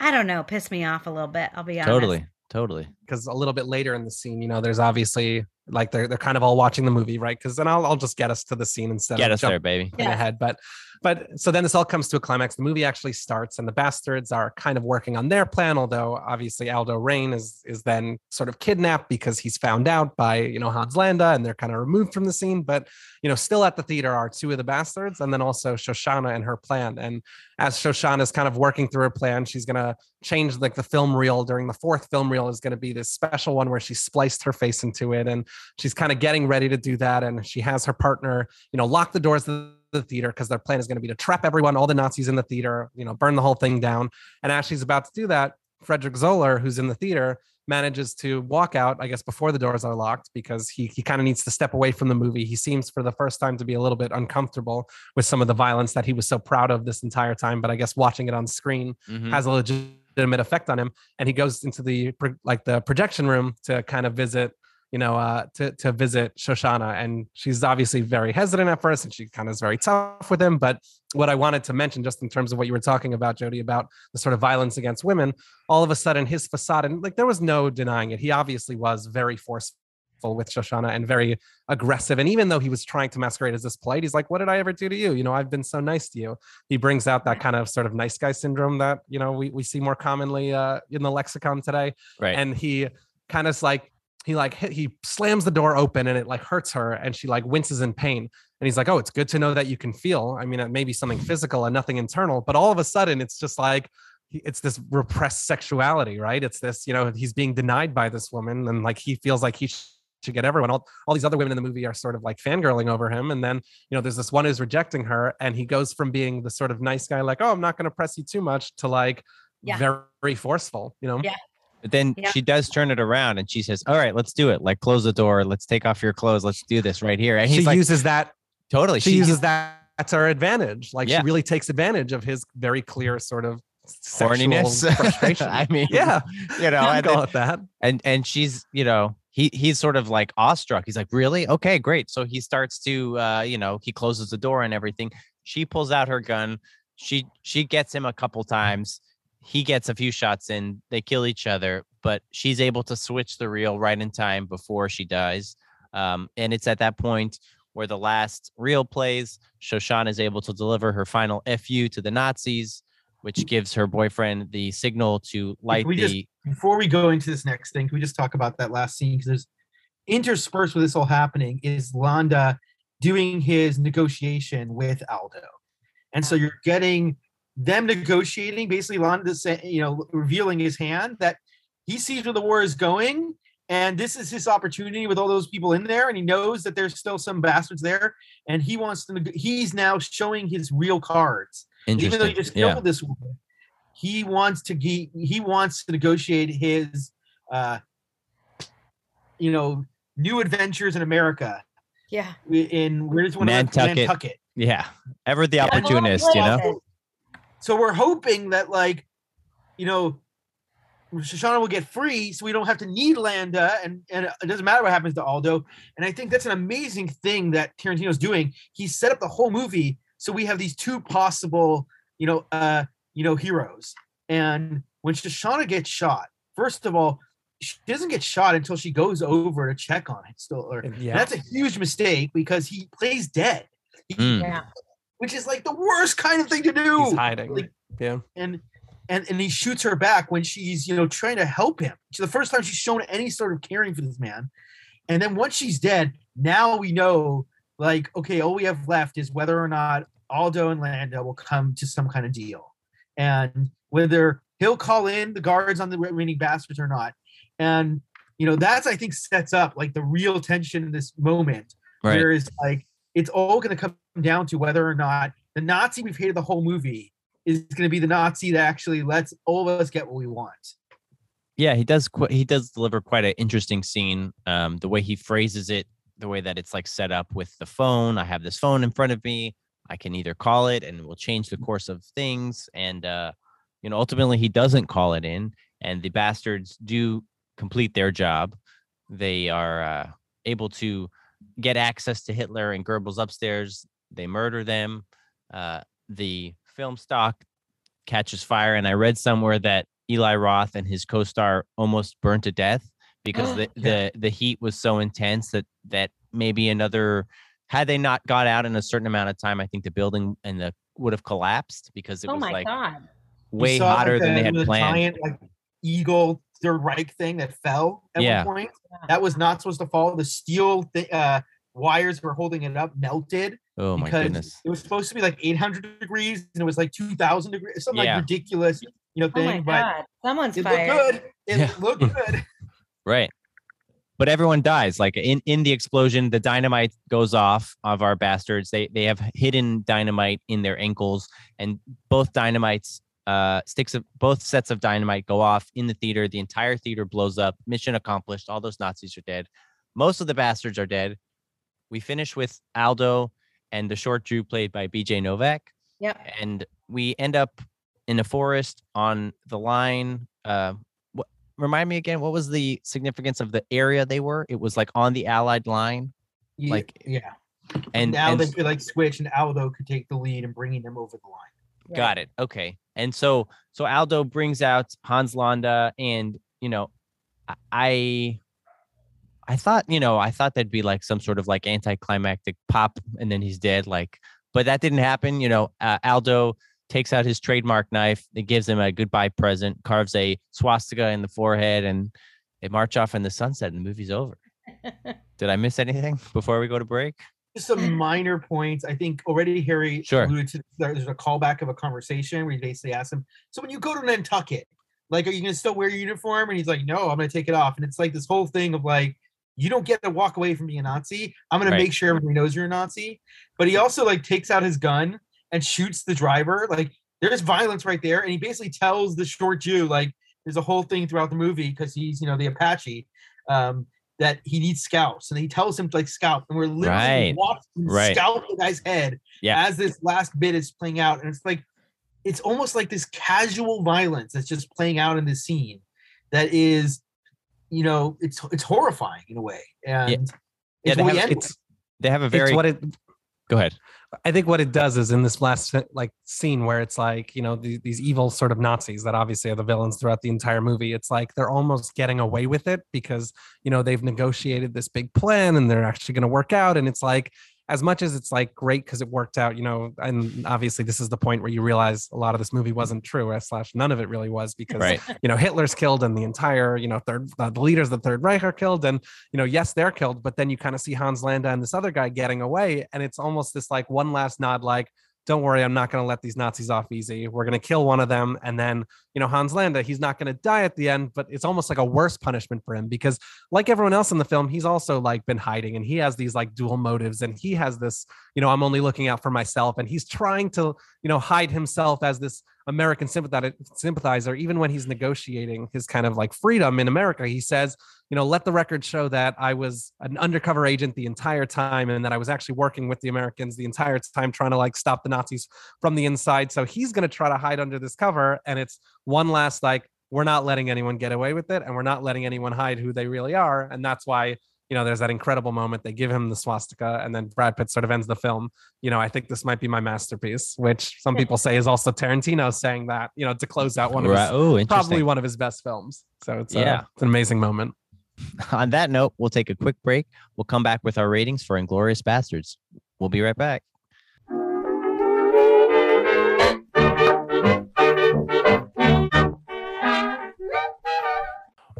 I don't know, pissed me off a little bit. I'll be honest. totally. Totally. Because a little bit later in the scene, you know, there's obviously like they're they're kind of all watching the movie, right? Because then I'll I'll just get us to the scene instead Get of us there, baby. jumping Yeah. ahead. But but so then this all comes to a climax. The movie actually starts, and the bastards are kind of working on their plan. Although obviously Aldo Raine is is then sort of kidnapped because he's found out by you know Hans Landa, and they're kind of removed from the scene. But you know, still at the theater are two of the bastards, and then also Shoshana and her plan. And as Shoshana is kind of working through her plan, she's gonna change like the film reel during the fourth film reel is going to be this special one where she spliced her face into it, and she's kind of getting ready to do that, and she has her partner, you know, lock the doors the theater because their plan is going to be to trap everyone, all the Nazis in the theater, you know, burn the whole thing down. And as she's about to do that, Frederick Zoller, who's in the theater, manages to walk out, I guess, before the doors are locked because he he kind of needs to step away from the movie. He seems for the first time to be a little bit uncomfortable with some of the violence that he was so proud of this entire time. But I guess watching it on screen Mhm. has a legitimate effect on him. And he goes into the like the projection room to kind of visit, you know, uh, to to visit Shoshana, and she's obviously very hesitant at first, and she kind of is very tough with him. But what I wanted to mention, just in terms of what you were talking about, Jodi, about the sort of violence against women, all of a sudden his facade, and like there was no denying it, he obviously was very forceful with Shoshana and very aggressive. And even though he was trying to masquerade as this polite, he's like, "What did I ever do to you? You know, I've been so nice to you." He brings out that kind of sort of nice guy syndrome that you know we we see more commonly uh, in the lexicon today. Right. And he kind of like he like hit, he slams the door open and it like hurts her and she like winces in pain. And he's like, "Oh, it's good to know that you can feel. I mean, uh, it may be something mm-hmm. physical and nothing internal, but all of a sudden, it's just like." It's this repressed sexuality, right? It's this, you know, he's being denied by this woman, and like he feels like he sh- should get everyone. All, all these other women in the movie are sort of like fangirling over him. And then, you know, there's this one who's rejecting her, and he goes from being the sort of nice guy, like, oh, I'm not going to press you too much, to like Yeah. very forceful, you know? Yeah. But then Yeah. she does turn it around and she says, All right, let's do it. Like, close the door. Let's take off your clothes. Let's do this right here. And she like, uses that Totally. she uses that That's her advantage. Like Yeah. she really takes advantage of his very clear sort of sexual horniness. I mean, yeah, you know, I can and, call it that. and and she's, you know, he he's sort of like awestruck. He's like, Really? Okay, great. So he starts to uh, you know, he closes the door and everything. She pulls out her gun. She she gets him a couple times. He gets a few shots in. They kill each other, but she's able to switch the reel right in time before she dies. Um, and it's at that point where the last reel plays. Shoshan is able to deliver her final FU to the Nazis, which gives her boyfriend the signal to light we the. just- Before we go into this next thing, can we just talk about that last scene? Because there's interspersed with this all happening is Landa doing his negotiation with Aldo. And so you're getting them negotiating, basically Landa say, you know, revealing his hand that he sees where the war is going. And this is his opportunity with all those people in there. And he knows that there's still some bastards there. And he wants to, he's now showing his real cards even though he just yeah. killed this woman, he wants to he, he wants to negotiate his uh you know new adventures in America Yeah. in where's one Nantucket. Nantucket. Yeah. Ever the Yeah, opportunist, you know? Listen. So we're hoping that like you know Shoshana will get free so we don't have to need Landa and, and it doesn't matter what happens to Aldo. And I think that's an amazing thing that Tarantino's doing. He set up the whole movie so we have these two possible, you know, uh, you know, heroes. And when Shoshana gets shot, first of all, she doesn't get shot until she goes over to check on it still. Or, And and yeah, that's a huge mistake because he plays dead. He- Mm. Which is like the worst kind of thing to do he's hiding. like- yeah, and and and he shoots her back when she's you know trying to help him. It's the first time she's shown any sort of caring for this man. And then once she's dead, now we know like okay, all we have left is whether or not Aldo and Landa will come to some kind of deal, and whether he'll call in the guards on the remaining bastards or not. And you know that's I think sets up like the real tension in this moment Right. Whereas like it's all going to come down to whether or not the Nazi we've hated the whole movie is going to be the Nazi that actually lets all of us get what we want. yeah he does qu- he does deliver quite an interesting scene um the way he phrases it the way that it's like set up with the phone i have this phone in front of me i can either call it and will change the course of things and uh you know ultimately he doesn't call it in and the bastards do complete their job they are uh, able to get access to hitler and goebbels upstairs they murder them uh the film stock catches fire and i read somewhere that eli roth and his co-star almost burned to death because the, the the heat was so intense that that maybe another had they not got out in a certain amount of time i think the building and the would have collapsed because it Oh was my like god. Way saw, like, hotter than they the- had the planned Giant, like eagle Third Reich thing that fell at Yeah. one point. Yeah. That was not supposed to fall. The steel th- uh, wires were holding it up melted oh my goodness it was supposed to be like 800 degrees and it was like 2,000 degrees. Something Yeah. like ridiculous, you know, Oh thing. my but god. Someone's it looked good. It Yeah. looked good. Right. But everyone dies. Like in, in the explosion, the dynamite goes off of our bastards. They they have hidden dynamite in their ankles, and both dynamites, uh, sticks of both sets of dynamite go off in the theater. The entire theater blows up. Mission accomplished. All those Nazis are dead. Most of the bastards are dead. We finish with Aldo and the short Jew played by B.J. Novak Yep. and we end up in a forest on the line. Uh, what, remind me again, what was the significance of the area they were? It was like on the Allied line, Ye- like yeah. and, now and they could like switch, and Aldo could take the lead and bringing them over the line. got it. Okay, and so so Aldo brings out Hans Landa, and you know, I. I thought, you know, I thought that'd be like some sort of like anticlimactic pop and then he's dead. Like, but that didn't happen. You know, uh, Aldo takes out his trademark knife. It gives him a goodbye present, carves a swastika in the forehead, and they march off in the sunset, and the movie's over. Did I miss anything before we go to break? Just some minor points. I think already Harry Sure. alluded to. There's a callback of a conversation where he basically asks him, "So when you go to Nantucket, like, are you going to still wear your uniform?" And he's like, "No, I'm going to take it off." And it's like this whole thing of like, you don't get to walk away from being a Nazi. I'm going Right. to make sure everybody knows you're a Nazi. But he also like takes out his gun and shoots the driver. Like, there's violence right there, and he basically tells the short Jew like, there's a whole thing throughout the movie because he's you know the Apache. Um, that he needs scouts. and he tells him to like scalp, and we're literally Right. watching Right. scalp the guy's head Yeah. as this last bit is playing out, and it's like it's almost like this casual violence that's just playing out in this scene that is, you know, it's it's horrifying in a way, and Yeah, it's they what have- It's They have a very. it's what it go ahead. I think what it does is in this last like scene where it's like you know the, these evil sort of Nazis that obviously are the villains throughout the entire movie. It's like they're almost getting away with it because you know they've negotiated this big plan and they're actually going to work out. And it's like as much as it's like great because it worked out, you know. And obviously this is the point where you realize a lot of this movie wasn't true, or slash none of it really was because Right. you know Hitler's killed and the entire you know third uh, the leaders of the Third Reich are killed and you know yes they're killed but then you kind of see Hans Landa and this other guy getting away and it's almost this like one last nod like don't worry I'm not going to let these Nazis off easy. We're going to kill one of them and then you know Hans Landa he's not going to die at the end but it's almost like a worse punishment for him because like everyone else in the film he's also like been hiding and he has these like dual motives and he has this you know I'm only looking out for myself and he's trying to you know hide himself as this American sympathizer, even when he's negotiating his kind of like freedom in America, he says, you know, let the record show that I was an undercover agent the entire time and that I was actually working with the Americans the entire time trying to like stop the Nazis from the inside. So he's going to try to hide under this cover. And it's one last like, we're not letting anyone get away with it and we're not letting anyone hide who they really are. And that's why you know, there's that incredible moment. They give him the swastika, and then Brad Pitt sort of ends the film. You know, I think this might be my masterpiece, which some people say is also Tarantino saying that, you know, to close out one of Right. his, Oh, interesting. probably one of his best films. So it's, uh, Yeah. it's an amazing moment. On that note, we'll take a quick break. We'll come back with our ratings for Inglourious Basterds. We'll be right back.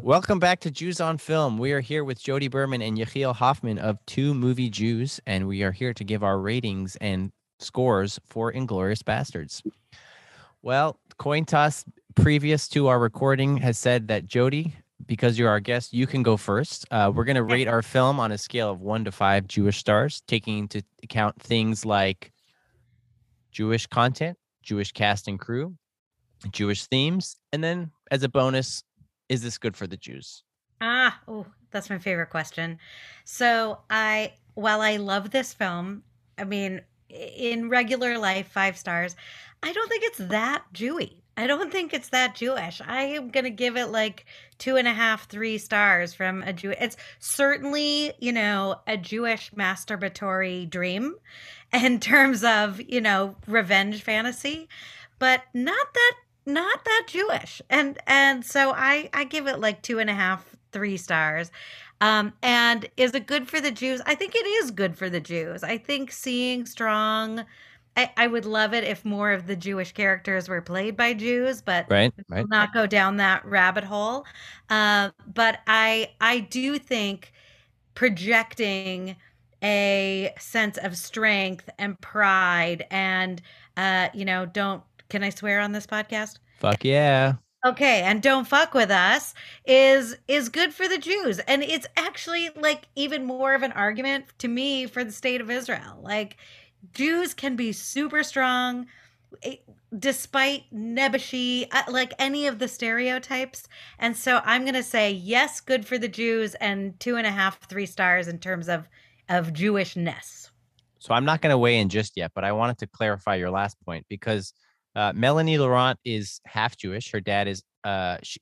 Welcome back to Jews on Film. We are here with Jodi Berman and Yechiel Hoffman of Two Movie Jews, and we are here to give our ratings and scores for Inglourious Basterds. Well, coin toss previous to our recording has said that Jodi, because you're our guest, you can go first. Uh, we're going to rate our film on a scale of one to five Jewish stars, taking into account things like Jewish content, Jewish cast and crew, Jewish themes, and then as a bonus, is this good for the Jews? Ah, oh, that's my favorite question. So I, while I love this film, I mean, in regular life, five stars. I don't think it's that Jewy. I don't think it's that Jewish. I am gonna give it like two and a half, three stars from a Jew. It's certainly, you know, a Jewish masturbatory dream in terms of, you know, revenge fantasy, but not that not that Jewish. And and so I I give it like two and a half, three stars. Um, and is it good for the Jews? I think it is good for the Jews. I think seeing strong. I, I would love it if more of the Jewish characters were played by Jews, but Right? we'll Right. not go down that rabbit hole. Uh, but I I do think projecting a sense of strength and pride and uh, you know, don't can I swear on this podcast? Fuck yeah. Okay, and don't fuck with us is is good for the Jews. And it's actually like even more of an argument to me for the state of Israel. Like Jews can be super strong eh, despite Nebuchadnezzar, uh, like any of the stereotypes. And so I'm gonna say yes, good for the Jews, and two and a half, three stars in terms of of Jewishness. So I'm not going to weigh in just yet, but I wanted to clarify your last point because uh, Melanie Laurent is half Jewish. Her dad is uh, she,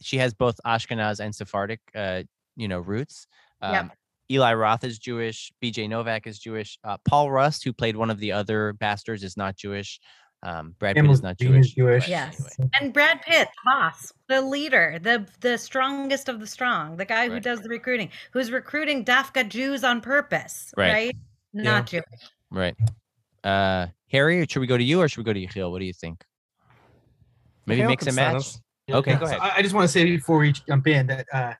she has both Ashkenaz and Sephardic, uh, you know, roots. Um, Yep. Eli Roth is Jewish. B.J. Novak is Jewish. Uh, Paul Rust, who played one of the other bastards, is not Jewish. Um, Brad Pitt is not Jewish. Jewish. Yes. anyway. And Brad Pitt, boss, the leader, the the strongest of the strong, the guy who Right. does the recruiting, who's recruiting Dafka Jews on purpose, Right. right? Not Jewish. Right. Uh, Harry, should we go to you or should we go to Yechiel? What do you think? Maybe Yechiel mix can and match. us. Okay, go ahead. I, I just want to say before we jump in that uh,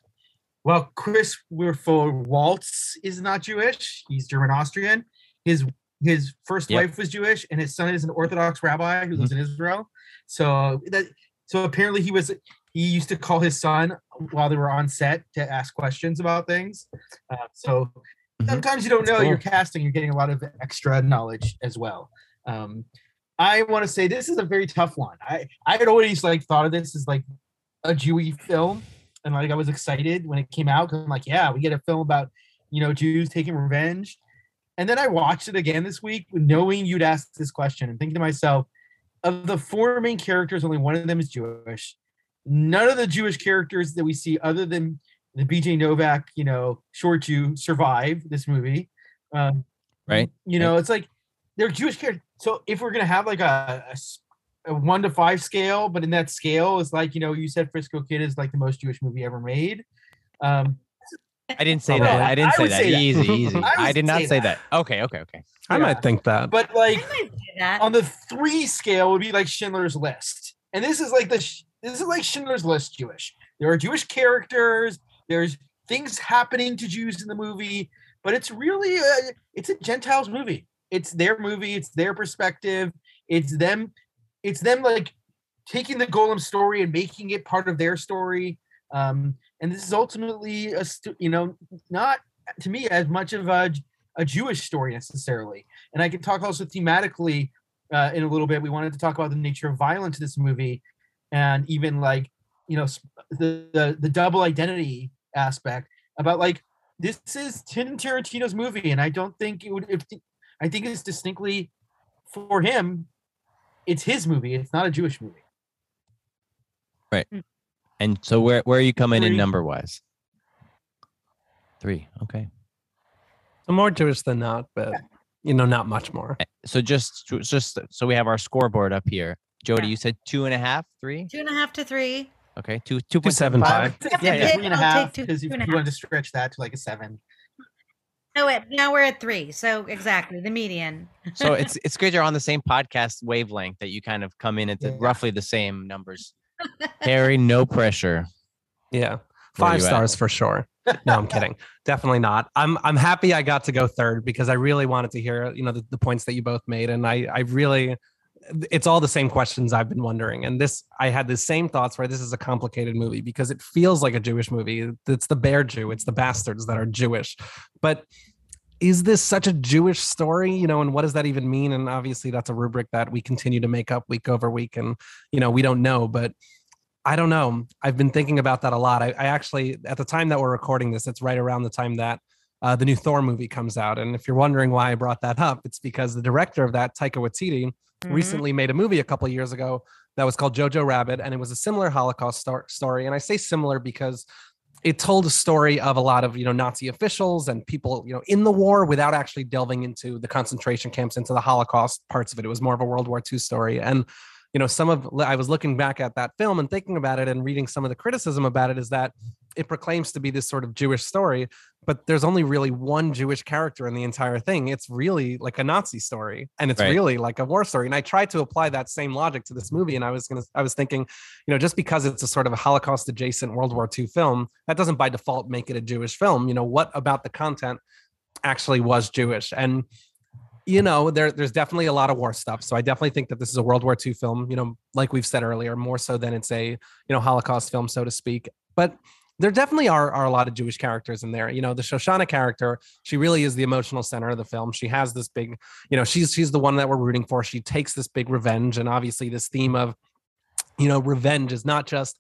well, Chris Werfel Waltz is not Jewish. He's German Austrian. His his first Yep. wife was Jewish, and his son is an Orthodox rabbi who lives in Israel. So that so apparently he was he used to call his son while they were on set to ask questions about things. Uh, so Mhm. sometimes you don't know That's you're casting, you're getting a lot of extra knowledge as well. Um, I want to say this is a very tough one. I I had always like thought of this as like a Jewy film, and like I was excited when it came out because I'm like, yeah, we get a film about you know Jews taking revenge. And then I watched it again this week, knowing you'd ask this question, and thinking to myself, of the four main characters, only one of them is Jewish. None of the Jewish characters that we see, other than the BJ Novak, you know, short Jew, survive this movie. Um, Right. You know, it's like they're Jewish characters. So if we're gonna have like a a one to five scale, but in that scale, it's like you know, you said Frisco Kid is like the most Jewish movie ever made. Um, I didn't say Probably. that. I didn't I say that. say that. Easy, easy. I I, did not say say that. that. Okay, okay, okay. I Yeah. might think that. but like that. on the three scale would be like Schindler's List, and this is like the this is like Schindler's List Jewish. There are Jewish characters. There's things happening to Jews in the movie, but it's really a, it's a Gentiles movie. It's their movie. It's their perspective. It's them. It's them like taking the Golem story and making it part of their story. Um, and this is ultimately a you know not to me as much of a a Jewish story necessarily. And I can talk also thematically uh, in a little bit. We wanted to talk about the nature of violence in this movie, and even like you know the the, the double identity aspect about like this is Tim Tarantino's movie, and I don't think it would. If, I think it's distinctly for him. It's his movie. It's not a Jewish movie. Right. Mm. And so where where are you coming in number wise? Three. Okay. So more Jewish than not, but you know, not much more. Eh, so just just so we have our scoreboard up here. Jodi, Yeah. you said two and a half, three. Two and a half to three. Okay, two two point seven seven I five. five. would take Have yeah, to yeah, pick- three and a I'll take half two- because two if and a you wanted to stretch that to like a seven. No, it, now we're at three. So exactly the median. So it's it's good you're on the same podcast wavelength that you kind of come in at the, Yeah. roughly the same numbers. Harry, no pressure. Yeah. Five you at? stars for sure. No, I'm kidding. Definitely not. I'm I'm happy I got to go third because I really wanted to hear, you know, the, the points that you both made. And I I really it's all the same questions I've been wondering. And this I had the same thoughts where this is a complicated movie because it feels like a Jewish movie. It's the bear Jew, it's the bastards that are Jewish. But is this such a Jewish story? You know, and what does that even mean? And obviously that's a rubric that we continue to make up week over week. And, you know, we don't know, but I don't know. I've been thinking about that a lot. I, I actually, at the time that we're recording this, it's right around the time that uh, the new Thor movie comes out. And if you're wondering why I brought that up, it's because the director of that, Taika Waititi, Mhm. recently made a movie a couple years ago that was called Jojo Rabbit, and it was a similar Holocaust star- story. And I say similar because it told a story of a lot of you know Nazi officials and people you know in the war without actually delving into the concentration camps, into the Holocaust parts of it. It was more of a World War II story, and you know some of I was looking back at that film and thinking about it and reading some of the criticism about it is that it proclaims to be this sort of Jewish story, but there's only really one Jewish character in the entire thing. It's really like a Nazi story, and it's Right. really like a war story. And I tried to apply that same logic to this movie, and I was gonna, I was thinking, you know, just because it's a sort of a Holocaust adjacent World War II film, that doesn't by default make it a Jewish film. You know, what about the content actually was Jewish? And you know, there there's definitely a lot of war stuff. So I definitely think that this is a World War II film, you know, like we've said earlier, more so than it's a, you know, Holocaust film, so to speak. But there definitely are, are a lot of Jewish characters in there. You know, the Shoshana character, she really is the emotional center of the film. She has this big, you know, she's she's the one that we're rooting for. She takes this big revenge, and obviously this theme of, you know, revenge is not just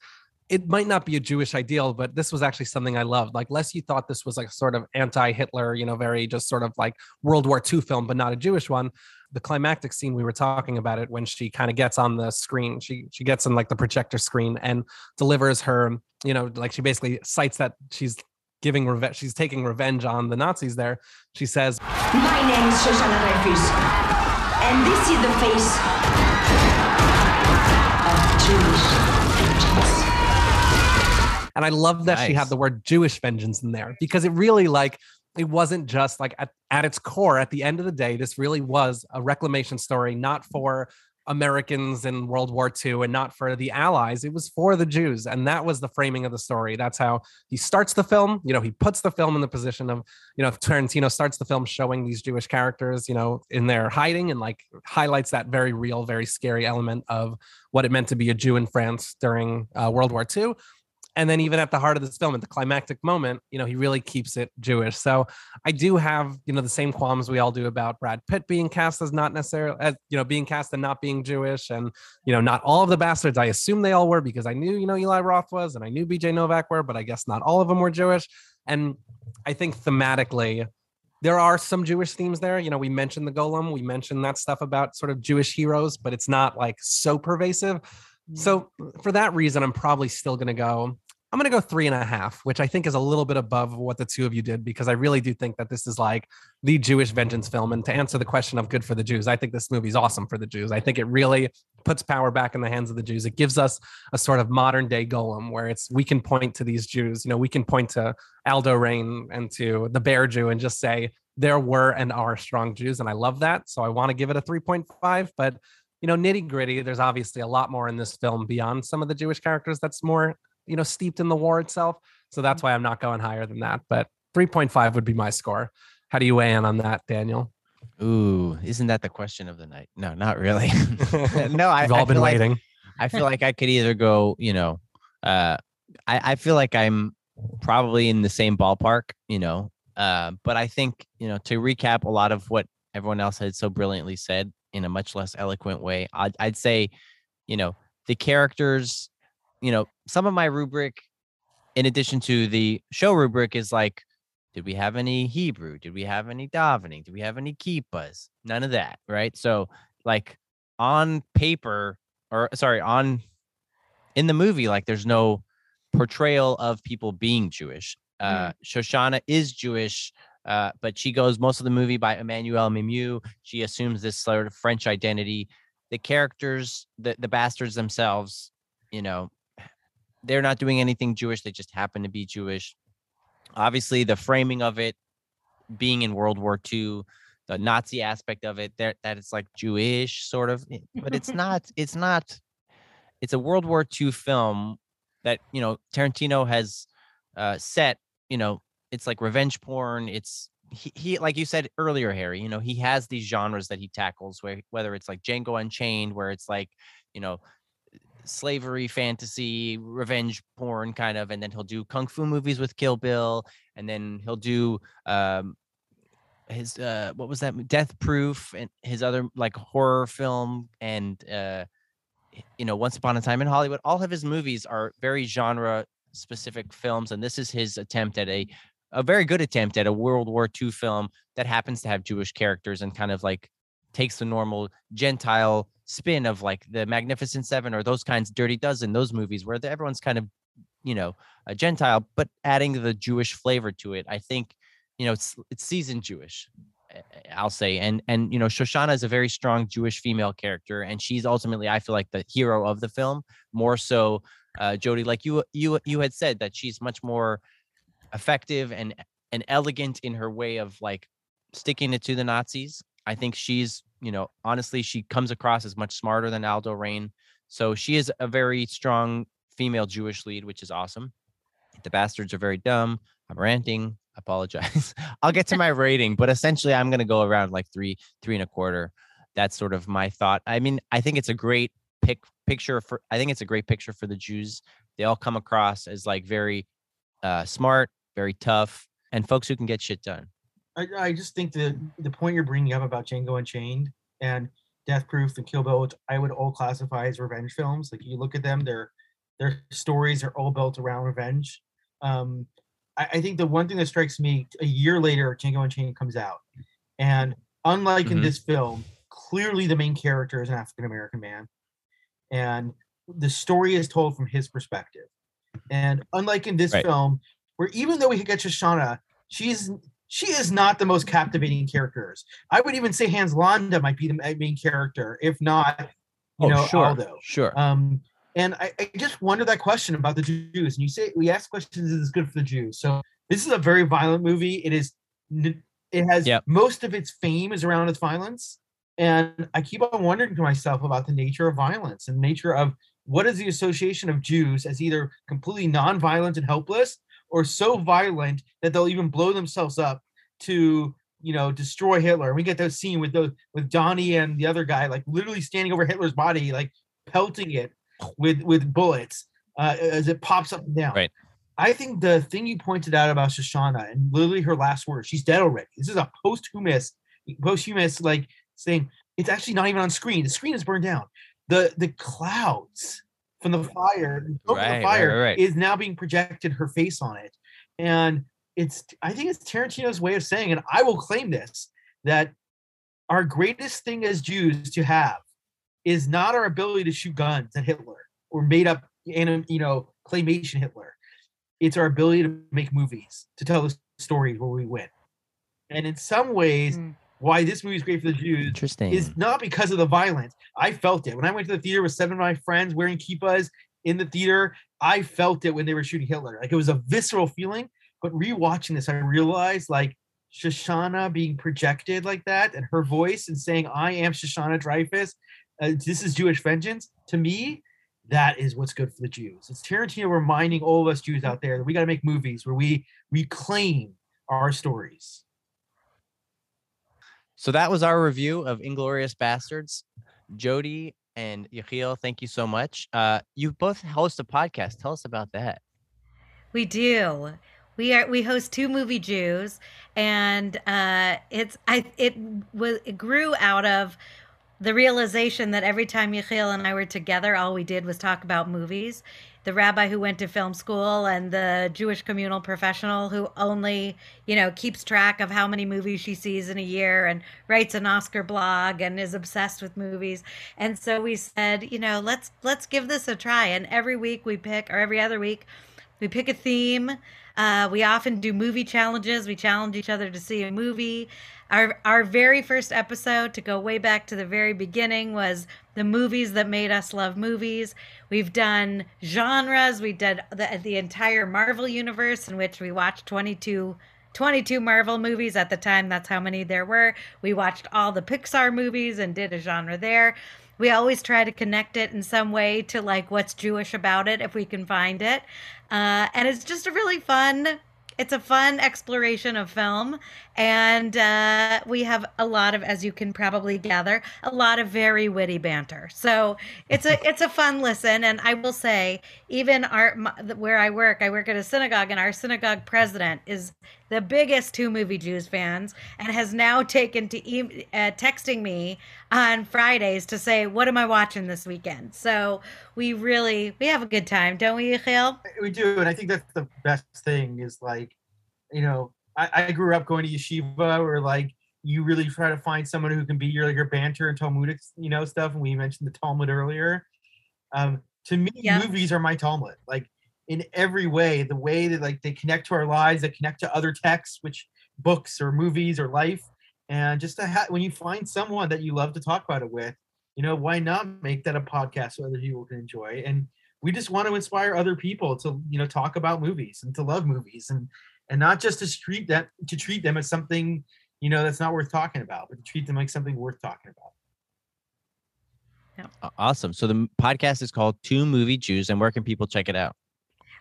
it might not be a Jewish ideal, but this was actually something I loved. Like, less you thought this was like a sort of anti-Hitler, you know, very just sort of like World War II film, but not a Jewish one. The climactic scene we were talking about it when she kind of gets on the screen, she she gets on like the projector screen and delivers her, you know, like she basically cites that she's giving revenge, she's taking revenge on the Nazis. There, she says, My name is Shoshana Dreyfus, and this is the face of Jewish vengeance. And I love that she had the word Jewish vengeance in there because it really like it wasn't just like at, at its core, at the end of the day, this really was a reclamation story, not for Americans in World War II and not for the Allies. It was for the Jews. And that was the framing of the story. That's how he starts the film. You know, he puts the film in the position of, you know, if Tarantino starts the film showing these Jewish characters, you know, in their hiding and like highlights that very real, very scary element of what it meant to be a Jew in France during uh, World War II and then even at the heart of this film at the climactic moment you know he really keeps it jewish so i do have you know the same qualms we all do about brad pitt being cast as not necessarily as you know being cast and not being jewish and you know not all of the bastards i assume they all were because i knew you know eli roth was and i knew bj novak were but i guess not all of them were jewish and i think thematically there are some Jewish themes there. You know, we mentioned the Golem, we mentioned that stuff about sort of Jewish heroes, but it's not like so pervasive. Mm-hmm. So for that reason, I'm probably still going to go. I'm going to go three and a half, which I think is a little bit above what the two of you did, because I really do think that this is like the Jewish vengeance film. And to answer the question of good for the Jews, I think this movie is awesome for the Jews. I think it really puts power back in the hands of the Jews. It gives us a sort of modern day golem where it's we can point to these Jews, you know, we can point to Aldo Raine and to the Bear Jew and just say there were and are strong Jews. And I love that. So I want to give it a 3.5. But you know, nitty gritty, there's obviously a lot more in this film beyond some of the Jewish characters that's more, you know, steeped in the war itself. So that's why I'm not going higher than that. But 3.5 would be my score. How do you weigh in on that, Daniel? Ooh, isn't that the question of the night? No, not really. no, I, We've all I been feel like- waiting. I feel like I could either go, you know, uh, I, I feel like I'm probably in the same ballpark, you know, uh, but I think, you know, to recap a lot of what everyone else had so brilliantly said in a much less eloquent way, I'd, I'd say, you know, the characters, you know, some of my rubric, in addition to the show rubric, is like, did we have any Hebrew? Did we have any davening? Did we have any kippas? None of that, right? So, like on paper, or sorry, on in the movie, like there's no portrayal of people being Jewish. Uh, Shoshana is Jewish, uh, but she goes most of the movie by Emmanuelle Mimieux. She assumes this sort of French identity. The characters, the the bastards themselves, you know, they're not doing anything Jewish. They just happen to be Jewish. Obviously, the framing of it being in World War II, the Nazi aspect of it, there that it's like Jewish sort of, eh, but it's not. It's not. It's a World War II film that you know Tarantino has uh, set. You know, it's like revenge porn. It's he, he like you said earlier, Harry. You know, he has these genres that he tackles, where whether it's like Django Unchained, where it's like you know slavery fantasy revenge porn kind of and then he'll do kung fu movies with kill bill and then he'll do um his uh what was that death proof and his other like horror film and uh you know once upon a time in hollywood. All of his movies are very genre specific films and this is his attempt at a a very good attempt at a world war ii film that happens to have jewish characters and kind of like takes the normal gentile spin of like the magnificent seven or those kinds dirty dozen those movies where the, everyone's kind of you know a gentile but adding the jewish flavor to it i think you know it's it's seasoned jewish uh, i'll say and and you know shoshana is a very strong jewish female character and she's ultimately i feel like the hero of the film more so uh jodi like you you you had said that she's much more effective and and elegant in her way of like sticking it to the nazis i think she's you know honestly she comes across as much smarter than aldo raine so she is a very strong female jewish lead which is awesome the bastards are very dumb i'm ranting I apologize. I'll get to my rating, but essentially I'm gonna go around like three, three and a quarter. That's sort of my thought. I mean, I think it's a great pick picture for I think it's a great picture for the Jews. They all come across as like very uh smart, very tough, and folks who can get shit done. I, I just think the the point you're bringing up about Django Unchained and Death Proof and Kill Bill, which I would all classify as revenge films. Like you look at them, their their stories are all built around revenge. Um, I, I think the one thing that strikes me a year later, Django Unchained comes out, and unlike in Mhm. this film, clearly the main character is an African American man, and the story is told from his perspective. And unlike in this Right. film, where even though we get Shoshana, she's she is not the most captivating characters. I would even say Hans Landa might be the main character, if not, you know, Oh, sure, Aldo. sure. Um, and I, I just wonder that question about the Jews. And you say we ask questions, is this good for the Jews? So this is a very violent movie. It is it has Yep. most of its fame is around its violence. And I keep on wondering to myself about the nature of violence and nature of what is the association of Jews as either completely non-violent and helpless or so violent that they'll even blow themselves up to you know destroy Hitler. And we get that scene with the with Donnie and the other guy like literally standing over Hitler's body, like pelting it with with bullets uh, as it pops up and down. Right. I think the thing you pointed out about Shoshana and literally her last words, she's dead already. This is a posthumous, posthumous like saying it's actually not even on screen. The screen is burned down. The the clouds from the fire, the Right, the fire right, right. is now being projected her face on it. And it's I think it's Tarantino's way of saying, and I will claim this, that our greatest thing as Jews to have is not our ability to shoot guns at Hitler or made up anim- you know claymation Hitler. It's our ability to make movies, to tell the stories where we win. And in some ways, Mm. Why this movie is great for the Jews Interesting. is not because of the violence. I felt it when I went to the theater with seven of my friends wearing kippas in the theater. I felt it when they were shooting Hitler. Like it was a visceral feeling. But rewatching this, I realized like Shoshana being projected like that and her voice and saying, I am Shoshana Dreyfus. Uh, this is Jewish vengeance. To me, that is what's good for the Jews. It's Tarantino reminding all of us Jews out there that we got to make movies where we reclaim our stories. So that was our review of Inglourious Basterds. Jodi and Yechiel, thank you so much. Uh, you both host a podcast. Tell us about that. We do. We are we host two movie Jews, and uh, it's I it was it grew out of the realization that every time Yechiel and I were together, all we did was talk about movies. The rabbi who went to film school and the Jewish communal professional who only, you know, keeps track of how many movies she sees in a year and writes an Oscar blog and is obsessed with movies. And so we said, you know, let's let's give this a try. And every week we pick, or every other week, we pick a theme. Uh, we often do movie challenges. We challenge each other to see a movie. Our our very first episode, to go way back to the very beginning, was the movies that made us love movies. We've done genres. We did the, the entire Marvel universe, in which we watched 22, 22 Marvel movies at the time. That's how many there were. We watched all the Pixar movies and did a genre there. We always try to connect it in some way to like what's Jewish about it, if we can find it. Uh, and it's just a really fun it's a fun exploration of film. And uh, we have a lot of as you can probably gather a lot of very witty banter. So it's a it's a fun listen. And i will say even our my, where i work i work at a synagogue and our synagogue president is the biggest two movie jews fans and has now taken to e- uh, texting me on fridays to say what am i watching this weekend so we really we have a good time don't we Yechiel? we do and i think that's the best thing is like you know i, I grew up going to yeshiva or like you really try to find someone who can be your your banter and talmudic you know stuff and we mentioned the talmud earlier um to me Yeah. movies are my talmud like in every way the way that like they connect to our lives that connect to other texts which books or movies or life and just to ha- when you find someone that you love to talk about it with you know why not make that a podcast so other people can enjoy and we just want to inspire other people to you know talk about movies and to love movies and and not just to treat that to treat them as something you know that's not worth talking about but to treat them like something worth talking about Aw- Awesome. So the podcast is called Two Movie Jews, and where can people check it out?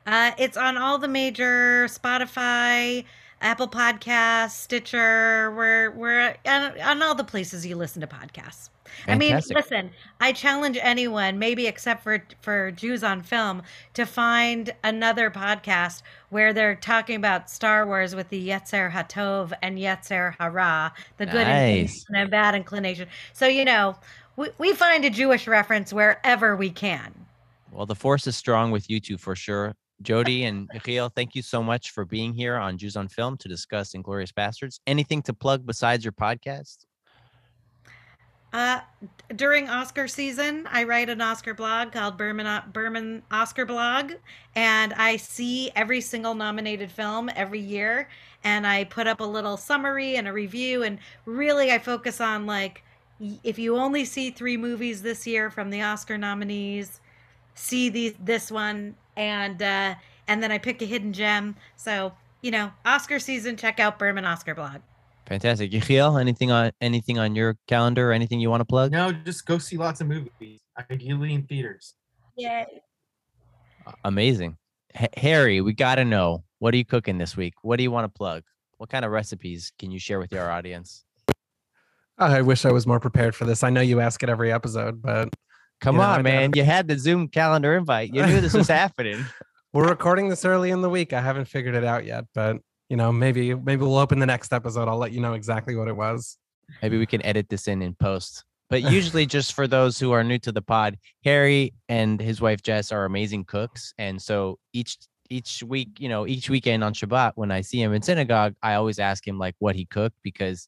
Uh, it's on all the major Spotify, Apple Podcasts, Stitcher. We're we're on, on all the places you listen to podcasts. I mean, listen, I challenge anyone, maybe except for for Jews on Film, to find another podcast where they're talking about Star Wars with the Yetzer Hatov and Yetzer Hara, the good Nice. inclination and bad inclination. So you know, we, we find a Jewish reference wherever we can. Well, the force is strong with you two for sure. Jodi and Yechiel, thank you so much for being here on Jews on Film to discuss Inglourious Basterds. Anything to plug besides your podcast? Uh, during Oscar season, I write an Oscar blog called Berman Berman Oscar Blog, and I see every single nominated film every year, and I put up a little summary and a review, and really I focus on like if you only see three movies this year from the Oscar nominees, see the this one, and uh, and then I pick a hidden gem. So you know, Oscar season, check out Berman Oscar Blog. Fantastic. Yechiel, anything on anything on your calendar? Anything you want to plug? No, just go see lots of movies, ideally in theaters. Yay. Amazing. H- Harry, we got to know what are you cooking this week? What do you want to plug? What kind of recipes can you share with our audience? I wish I was more prepared for this. I know you ask it every episode, but Come You know, on, man. You had the Zoom calendar invite. You knew this was happening. we're recording this early in the week. I haven't figured it out yet, but you know, maybe maybe we'll open the next episode. I'll let you know exactly what it was. Maybe we can edit this in in post. But usually, just for those who are new to the pod, Harry and his wife Jess are amazing cooks, and so each each week, you know, each weekend on Shabbat, when I see him in synagogue, I always ask him like what he cooked because,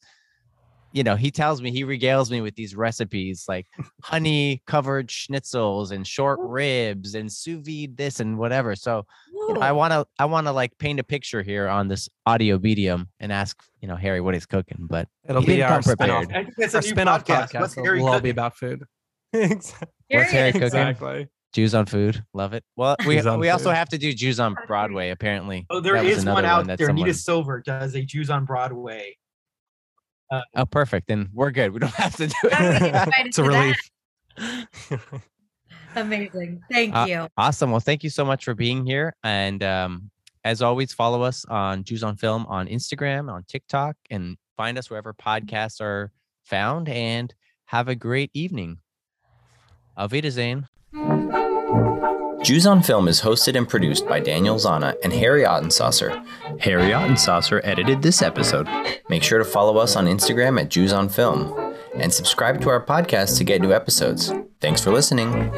you know, he tells me he regales me with these recipes like honey covered schnitzels and short ribs and sous vide this and whatever. So you know, I want to I want to like paint a picture here on this audio medium and ask you know Harry what he's cooking, but It'll be didn't our come spin-off. I think that's a our new spin-off podcast. podcast. What's will- Harry will all be about food. Exactly. what's Harry cooking? exactly. Jews on food, love it. Well, we we also food. have to do Jews on Broadway. Apparently, Oh, there That was is another one out that there. someone- Nita Silver does a Jews on Broadway. Oh, perfect. Then we're good. We don't have to do it. it's a relief. Amazing. Thank Uh, you. awesome. Well, thank you so much for being here. And um, as always, follow us on Jews on Film on Instagram, on TikTok, and find us wherever podcasts are found. And have a great evening. Auf Wiedersehen. Jews on Film is hosted and produced by Daniel Zana and Harry Ottensaucer. Harry Ottensaucer edited this episode. Make sure to follow us on Instagram at Jews on Film and subscribe to our podcast to get new episodes. Thanks for listening.